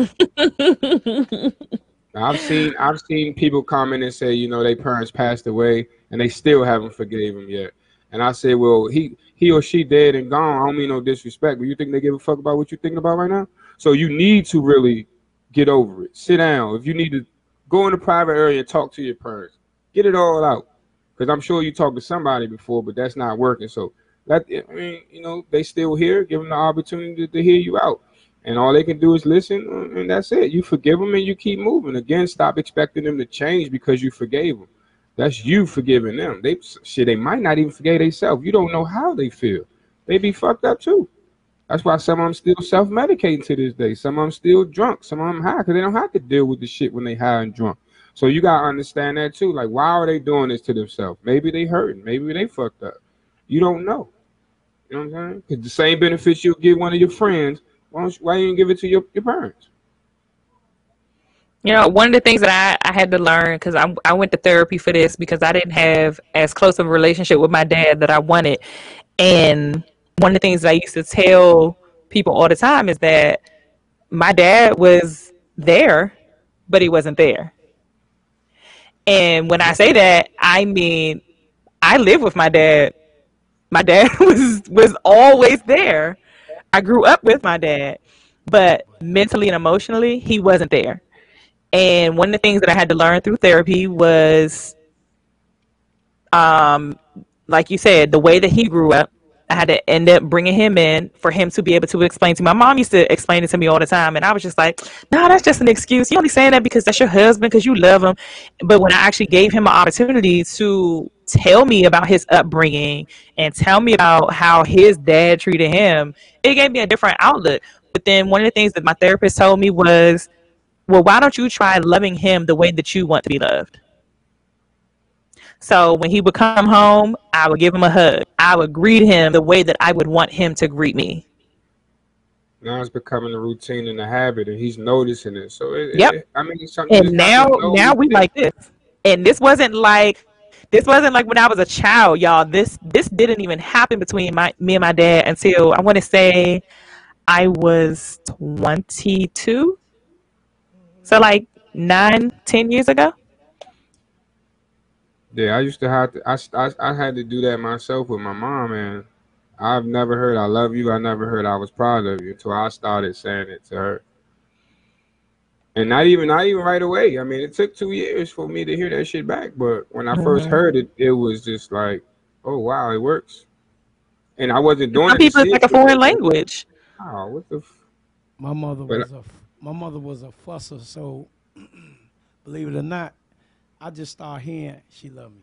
I've seen I've seen people comment and say, you know, their parents passed away and they still haven't forgave him yet. And I say, well, he he or she dead and gone. I don't mean no disrespect, but you think they give a fuck about what you're thinking about right now? So you need to really get over it. Sit down. If you need to go in the private area and talk to your parents, get it all out. Because I'm sure you talked to somebody before, but that's not working. So let I mean, you know, they still here. Give them the opportunity to, to hear you out, and all they can do is listen, and that's it. You forgive them and you keep moving. Again, stop expecting them to change because you forgave them. That's you forgiving them. They shit. They might not even forgive themselves. You don't know how they feel. They be fucked up too. That's why some of them still self-medicating to this day. Some of them still drunk. Some of them high because they don't have to deal with the shit when they high and drunk. So you gotta understand that too. Like, why are they doing this to themselves? Maybe they hurting. Maybe they fucked up. You don't know. You know what I'm saying? Because the same benefits you'll give one of your friends, why don't you, why you give it to your, your parents? You know, one of the things that I, I had to learn because I, I went to therapy for this because I didn't have as close of a relationship with my dad that I wanted. And one of the things that I used to tell people all the time is that my dad was there, but he wasn't there. And when I say that, I mean I live with my dad. My dad was was always there. I grew up with my dad, but mentally and emotionally, he wasn't there. And one of the things that I had to learn through therapy was, um, like you said, the way that he grew up. I had to end up bringing him in for him to be able to explain to me. My mom used to explain it to me all the time, and I was just like, "No, that's just an excuse. You only saying that because that's your husband, because you love him." But when I actually gave him an opportunity to tell me about his upbringing and tell me about how his dad treated him, it gave me a different outlook. But then one of the things that my therapist told me was, well, why don't you try loving him the way that you want to be loved? So when he would come home, I would give him a hug. I would greet him the way that I would want him to greet me. Now it's becoming a routine and a habit, and he's noticing it. So it, Yep. it- I mean, it's something. And now have to know now we like this. And this wasn't like this wasn't like when I was a child, y'all. This this didn't even happen between my me and my dad until I want to say I was 22. So like nine, ten years ago. Yeah, I used to have to. I, I I had to do that myself with my mom, and I've never heard "I love you." I never heard "I was proud of you" until I started saying it to her. And not even not even right away. I mean, it took two years for me to hear that shit back. But when I first Mhm. heard it, it was just like, "Oh wow, it works." And I wasn't doing Some it. people it's like a foreign language. Oh, what the? F- My mother But- was a my mother was a fusser, so believe it or not, I just started hearing she loved me,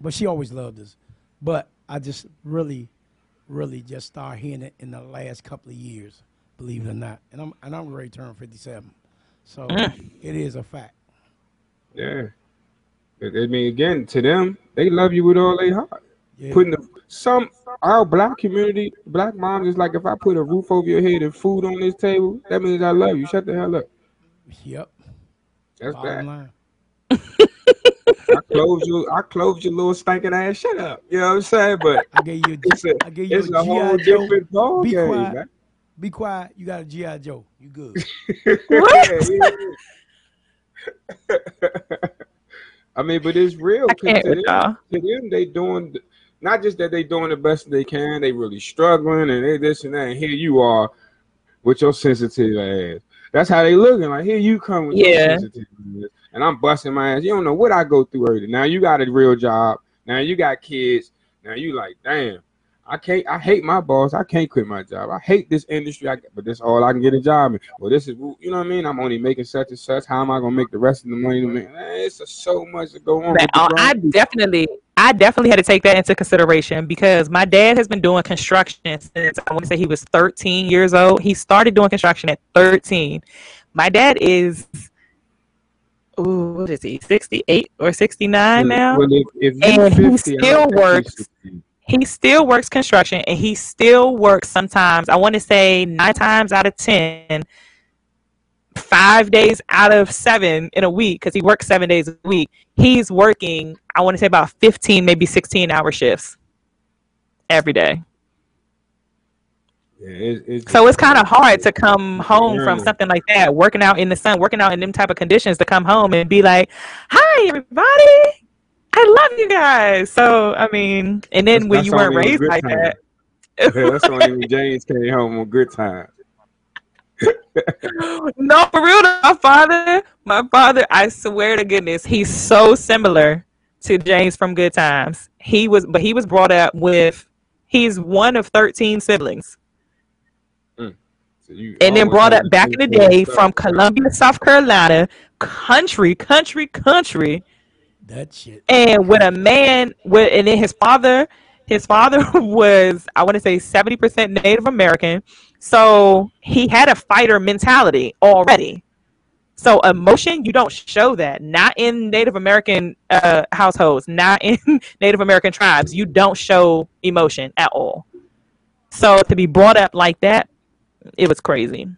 but she always loved us. But I just really, really just started hearing it in the last couple of years, believe it or not. And I'm and I'm ready to turn 57, so Mm. it is a fact. Yeah. I I mean, again, to them, they love you with all their heart. Yeah. Putting the, some our black community, black moms is like if I put a roof over your head and food on this table, that means I love you. Shut the hell up. Yep. That's Bottom that. line. I close you. I close your little stinking ass. Shut up. You know what I'm saying? But I gave you a, it's a, I gave you it's a a whole Joe. different ball game, man. Be quiet. You got a GI Joe. You good. what? I mean, but it's real. I 'cause can't to them, to them, they doing not just that they doing the best they can. They really struggling and they this and that. And here you are with your sensitive ass. That's how they looking. Like here you come with your Yeah. sensitiveness, and I'm busting my ass. You don't know what I go through early. Now you got a real job. Now you got kids. Now you like, damn. I can't. I hate my boss. I can't quit my job. I hate this industry. I, but this all I can get a job in. Well, this is you know what I mean. I'm only making such and such. How am I gonna make the rest of the money to make? Man, it's so much to go on. But I definitely, I definitely had to take that into consideration because my dad has been doing construction since I want to say he was 13 years old. He started doing construction at 13. My dad is, ooh, what is he, 68 or 69 now? Well, if, if and he 50, I still works. 60. He still works construction, and he still works sometimes. I want to say nine times out of ten, five days out of seven in a week, because he works seven days a week. He's working. I want to say about fifteen, maybe sixteen hour shifts every day. Yeah, it, it's So it's kind of hard to come home from something like that, working out in the sun, working out in them type of conditions, to come home and be like, "Hi, everybody." I love you guys. So I mean, and then when That's you weren't raised like times. that. Yeah, that's only when James came home on good time. no, for real. My father, my father, I swear to goodness, he's so similar to James from Good Times. He was, but he was brought up with. He's one of thirteen siblings, mm. So you and then brought up back in the day from Columbia, South Carolina, country, country, country. That shit. and when a man with and then his father his father was i want to say 70% native american. So he had a fighter mentality already. So emotion you don't show that. Not in native american uh, households not in native american tribes. You don't show emotion at all. So to be brought up like that it was crazy.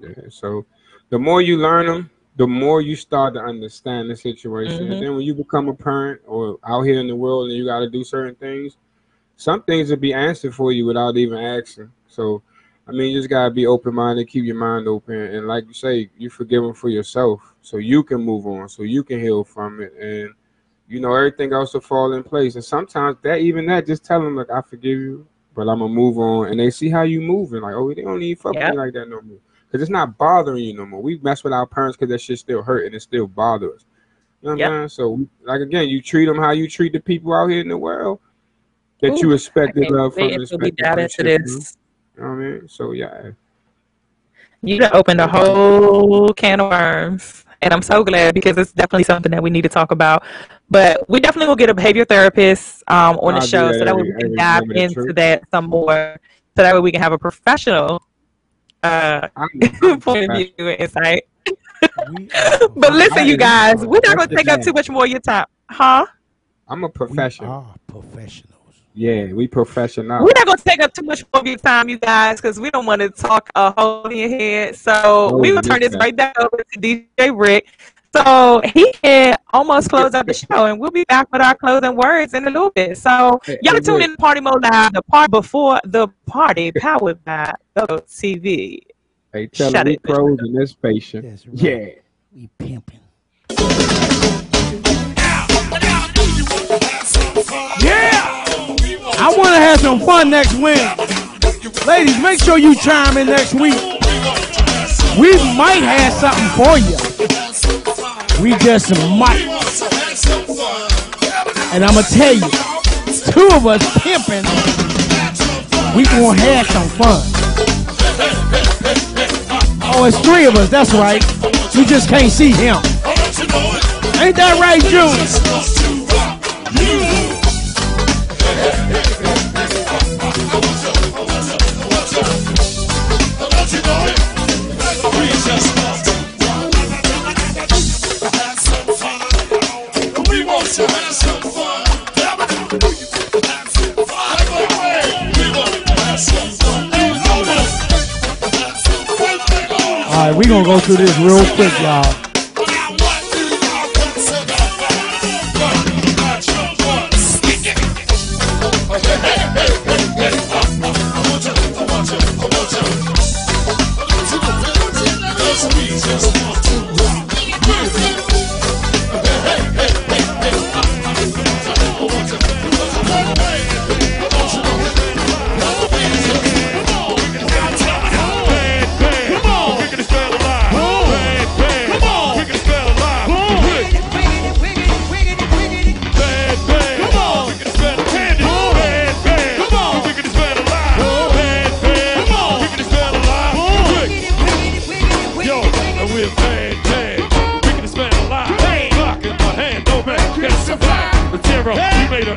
Yeah, so the more you learn them, the more you start to understand the situation. Mhm. And then when you become a parent or out here in the world and you got to do certain things, some things will be answered for you without even asking. So, I mean, you just got to be open minded, keep your mind open. And like you say, you forgive them for yourself so you can move on, so you can heal from it. And, you know, everything else will fall in place. And sometimes that, even that, just tell them, like, I forgive you, but I'm going to move on. And they see how you moving. Like, oh, they don't even fuck Yep. me like that no more because it's not bothering you no more. We mess with our parents because that shit still hurt and it still bothers us. You know what Yep. I'm saying? So, like again, you treat them how you treat the people out here in the world that you Ooh, expect I to love from until we into this. You know what I mean? So yeah, You opened a whole can of worms. And I'm so glad because it's definitely something that we need to talk about. But we definitely will get a behavior therapist um, on the I'll show that so that we can dive into that some more. So that way we can have a professional uh, point of view and insight. but listen, you guys, we're not going to take up too much more of your time. Huh? I'm a professional. professionals. Yeah, we professional. We're not going to take up too much more of your time, you guys, because we don't want to talk a hole in your head. So Oh, we will turn this right back over to DJ Rick. So he can almost close up the show, and we'll be back with our closing words in a little bit. So y'all tune in to Party Mode Live, the part before the party, powered by Go TV. Hey, tell Shut it. pros and this patient. Yeah. We pimping. Yeah! I want to have some fun next week. Ladies, make sure you chime in next week. We might have something for you. We just might. And I'm going to tell you, two of us pimping, we to have some fun. Oh, it's three of us, that's right. We just can't see him. Ain't that right, June? All right, we're gonna go through this real quick, y'all.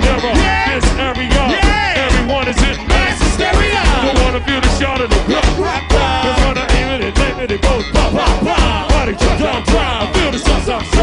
era. Yeah. This area. Yeah. Everyone is in mass hysteria. Don't wanna feel the shot of the rock, rock, rock. Cause when I aim it and it, it goes pop, pop, pop. Body drop, drop, drop. Feel the sun, sun, sun.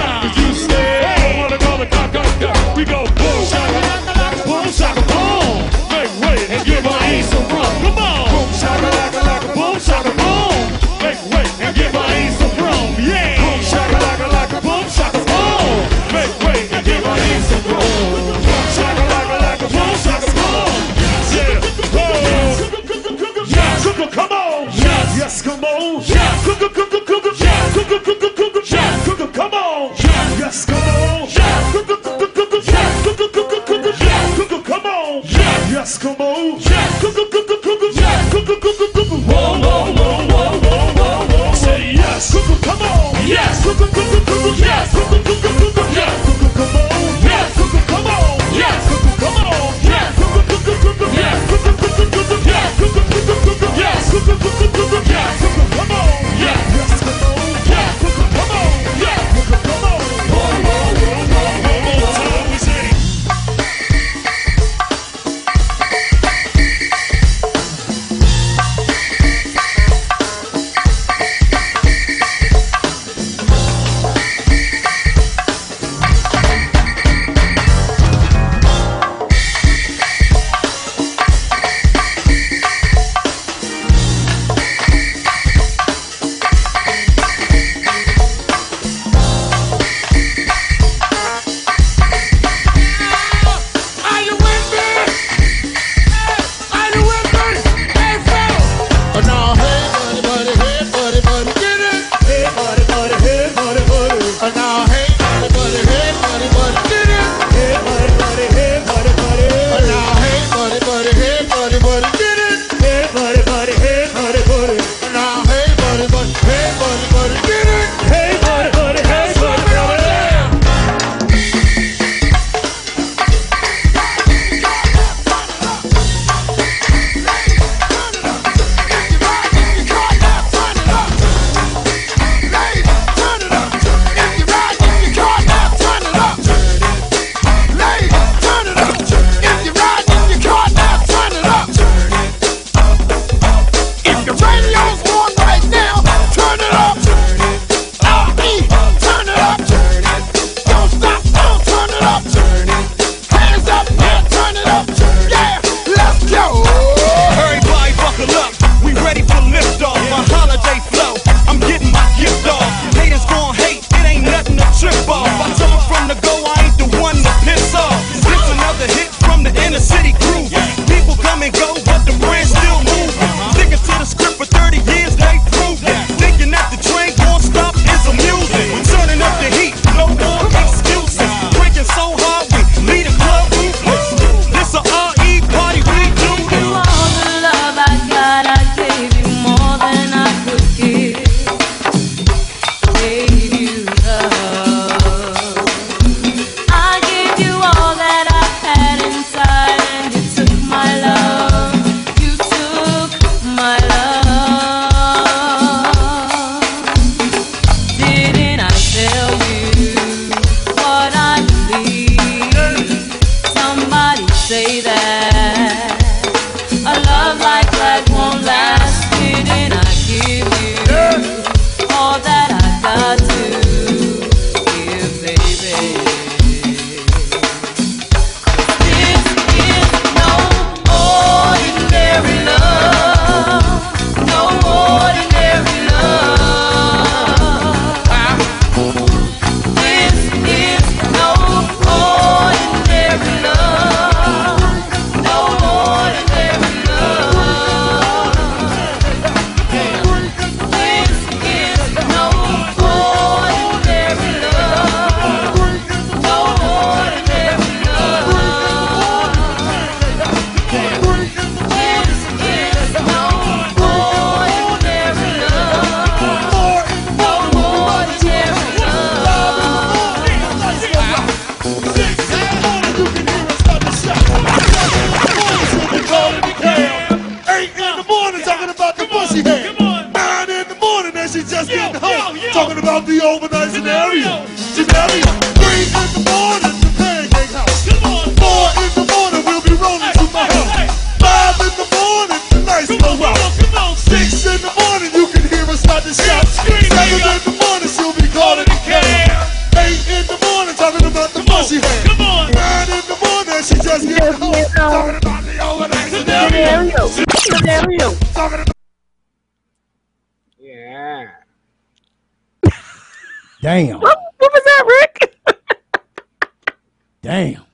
Damn.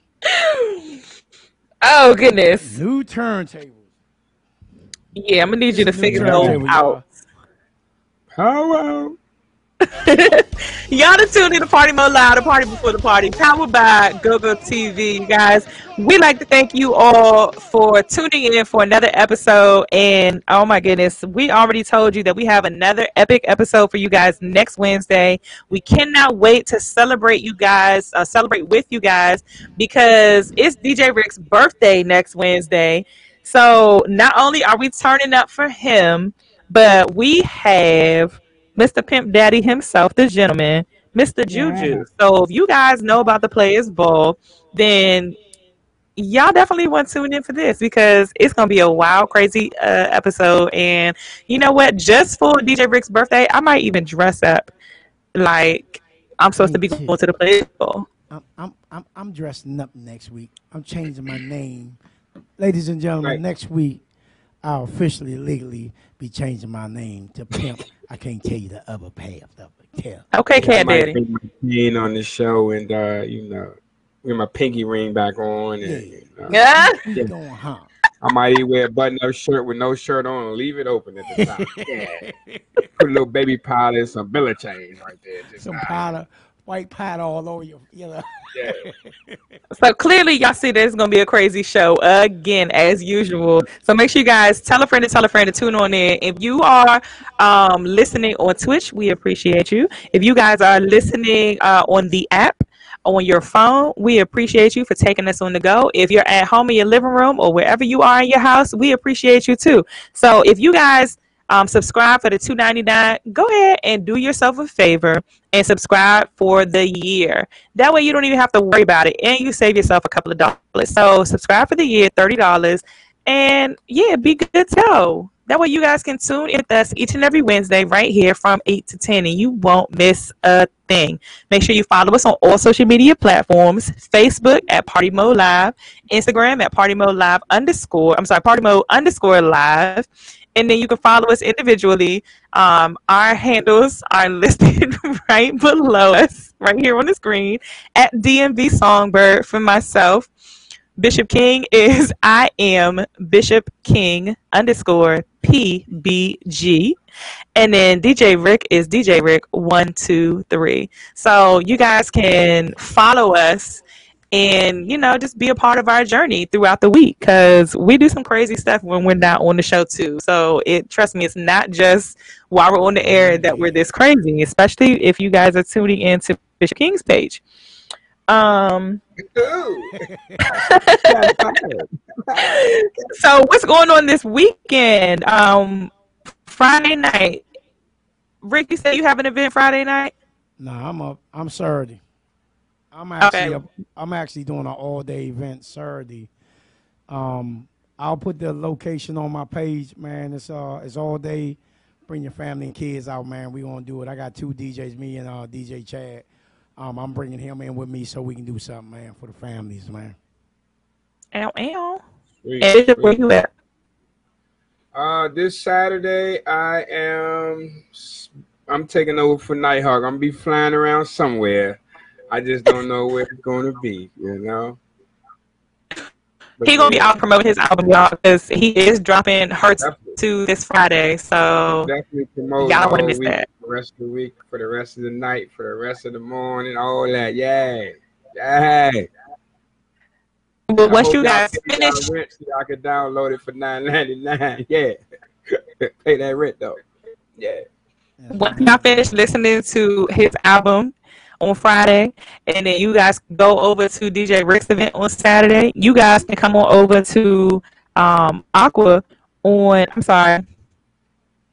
oh goodness. New turntables. Yeah, I'm gonna need you to figure those out. Hello. Y'all are tune in to Party Mode Live, the party before the party, powered by GoGo TV. Guys, we'd like to thank you all for tuning in for another episode. And oh my goodness, we already told you that we have another epic episode for you guys next Wednesday. We cannot wait to celebrate you guys, uh, celebrate with you guys, because it's DJ Rick's birthday next Wednesday. So not only are we turning up for him, but we have Mr. Pimp Daddy himself, the gentleman, Mr. Juju. So if you guys know about the Players Ball, then y'all definitely want to tune in for this because it's gonna be a wild, crazy uh, episode. And you know what? Just for DJ Rick's birthday, I might even dress up like I'm supposed to be going to the Players Ball. I'm, I'm, I'm, I'm dressing up next week. I'm changing my name. Ladies and gentlemen, next week, I'll officially, legally be changing my name to Pimp. I can't tell you the other path of it. Tell. Okay, I Cat Daddy. bring my pin on the show and uh, you know, get my pinky ring back on. And, you know, Yeah. yeah. Going, huh? I might even wear a button-up shirt with no shirt on and leave it open at the top. Yeah. Put a little baby powder and some billet chains right there. Just, Some powder, white powder all over you. You know. Yeah. So clearly, y'all see this is gonna be a crazy show again, as usual. So make sure you guys tell a friend to tell a friend to tune on in. If you are um, listening on Twitch, we appreciate you. If you guys are listening uh, on the app on your phone, we appreciate you for taking us on the go. If you're at home in your living room or wherever you are in your house, we appreciate you too. So if you guys um, subscribe for the two ninety nine. Go ahead and do yourself a favor and subscribe for the year. That way, you don't even have to worry about it, and you save yourself a couple of dollars. So subscribe for the year, thirty dollars, and yeah, be good to go. That way, you guys can tune in with us each and every Wednesday right here from eight to ten, and you won't miss a thing. Make sure you follow us on all social media platforms: Facebook at Party Mode Live, Instagram at Party Mode Live underscore. I'm sorry, Party Mode underscore Live and then you can follow us individually. Um, our handles are listed right below us, right here on the screen, at DMV Songbird for myself. Bishop King is I am Bishop King underscore PBG. And then DJ Rick is DJ Rick one two three. So you guys can follow us and you know just be a part of our journey throughout the week because we do some crazy stuff when we're not on the show too. So it trust me it's not just while we're on the air that we're this crazy especially if you guys are tuning into bishop king's page. Um so what's going on this weekend? Um friday night. Rick you said you have an event friday night? Nah, I'm up. I'm Saturday. I'm actually Okay. I'm actually doing an all day event Saturday. Um, I'll put the location on my page, man. It's uh it's all day. Bring your family and kids out, man. We gonna do it. I got two DJs, me and uh DJ Chad. Um, I'm bringing him in with me so we can do something, man, for the families, man. ow ow Sweet, and Bishop, where you at Uh, this Saturday I am. I'm taking over for Nighthawk. I'm gonna be flying around somewhere. I just don't know where it's gonna be. You know. But he gonna be out promoting his album, y'all, because he is dropping Hurts to this Friday. So Definitely promote y'all don't want to miss week, that. for the rest of the week, for the rest of the night, for the rest of the morning, all that. Yay, yay. But I once you guys finish, y'all rent so y'all can download it for nine ninety nine. Yeah, pay that rent though. Yeah. once y'all finish listening to his album on Friday, and then you guys go over to DJ Rick's event on Saturday, you guys can come on over to um Aqua on. I'm sorry,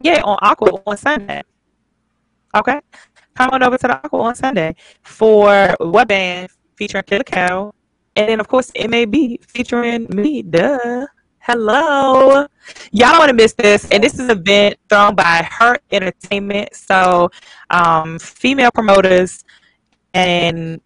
yeah, on Aqua on Sunday. Okay, come on over to the Aqua on Sunday for what band featuring Killer Cow, and then of course it may be featuring me. Duh. Hello. Y'all don't want to miss this. And this is an event thrown by Her Entertainment. So, um, female promoters, and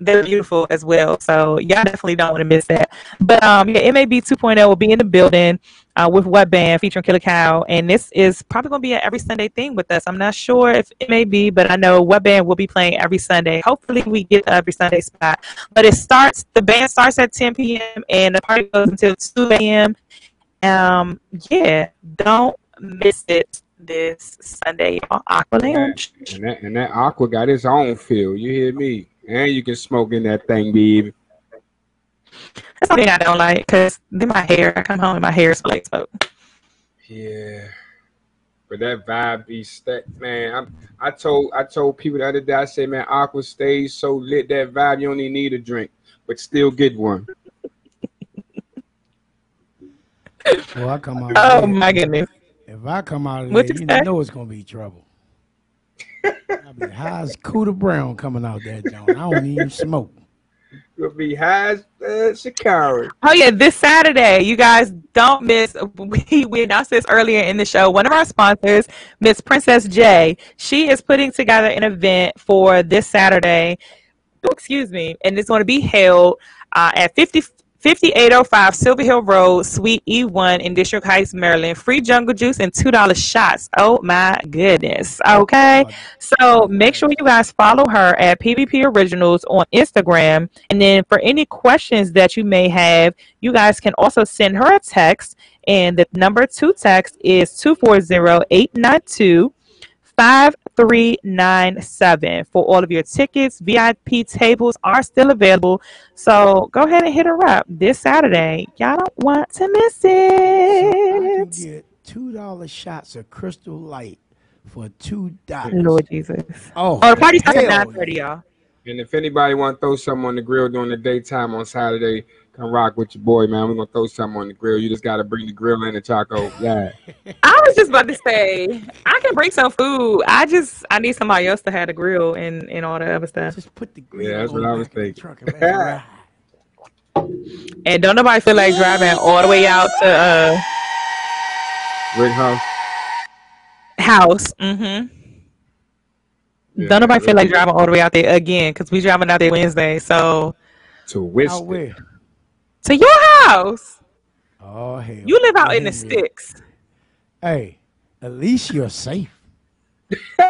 they're beautiful as well. So, y'all definitely don't want to miss that. But um, yeah, MAB 2.0 will be in the building uh, with what band featuring Killer Cow. And this is probably going to be an every Sunday thing with us. I'm not sure if it may be, but I know what band will be playing every Sunday. Hopefully, we get every Sunday spot. But it starts, the band starts at 10 p.m. and the party goes until 2 a.m. Um, yeah, don't miss it. This Sunday on Aqua Lounge. And that and that aqua got its own feel. You hear me? And you can smoke in that thing, baby. That's something I don't like because then my hair. I come home and my hair is like smoke. Yeah. But that vibe be stacked, man. I'm, I told I told people the other day, I said, man, Aqua stays so lit that vibe, you don't even need a drink, but still get one. Well, I come out. Oh there- my goodness. If I come out of there, you you know it's gonna be trouble. I be high as Cooter Brown coming out that joint. I don't even smoke. You'll be high as uh, Sha'Carri. Oh yeah, this Saturday, you guys don't miss. We we announced this earlier in the show. One of our sponsors, Miss Princess J, she is putting together an event for this Saturday. oh, Excuse me, and it's going to be held uh, at 50, 5805 Silver Hill Road, Suite E1 in District Heights, Maryland. Free jungle juice and two dollar shots. Oh my goodness. Okay, oh so make sure you guys follow her at PBP Originals on Instagram. And then for any questions that you may have, you guys can also send her a text. And the number to text is 240 892 5397 for all of your tickets. VIP tables are still available. So go ahead and hit her up this Saturday. Y'all don't want to miss I can it. get two dollar shots of Crystal Light for two dollars. Lord Jesus. Oh, Oh, the party starts at hell 9:30, y'all. And if anybody want to throw something on the grill during the daytime on Saturday, come rock with your boy, man. We're gonna throw something on the grill. You just gotta bring the grill and the taco. Yeah. I was just about to say I can bring some food. I just I need somebody else to have the grill and, and all the other stuff. Just put the grill. Yeah, that's what I was thinking. And don't nobody feel like driving all the way out to uh Rick House. house. Mm-hmm. Yeah, don't nobody feel like driving all the way out there again because we driving out there Wednesday. So To Out Winston. Where? to your house. Oh hell. You live out in the Henry. sticks. Hey, at least you're safe.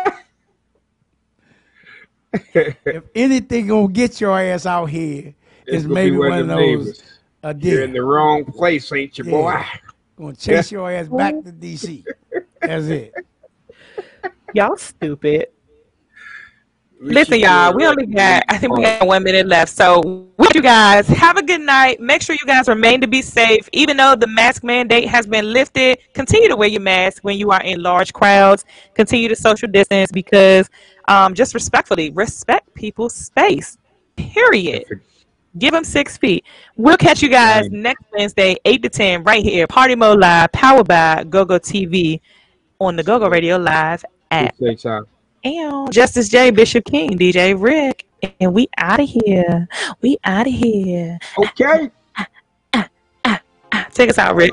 if anything gonna get your ass out here, It's is maybe one one of of those neighbors. a You're in the wrong place, ain't you, boy? Gonna chase your ass back to DC. That's it. Y'all stupid. Listen, y'all, we only got, I think we got one minute left. So, with you guys, have a good night. Make sure you guys remain to be safe. Even though the mask mandate has been lifted, continue to wear your mask when you are in large crowds. Continue to social distance because, um, just respectfully, respect people's space. Period. Give them six feet. We'll catch you guys next Wednesday, 8 to 10, right here. Party Mode Live, powered by GoGo TV on the GoGo Radio Live app. And Justice J, Bishop King, DJ Rick, and we out of here. We out of here. Okay. Take us out, Rick.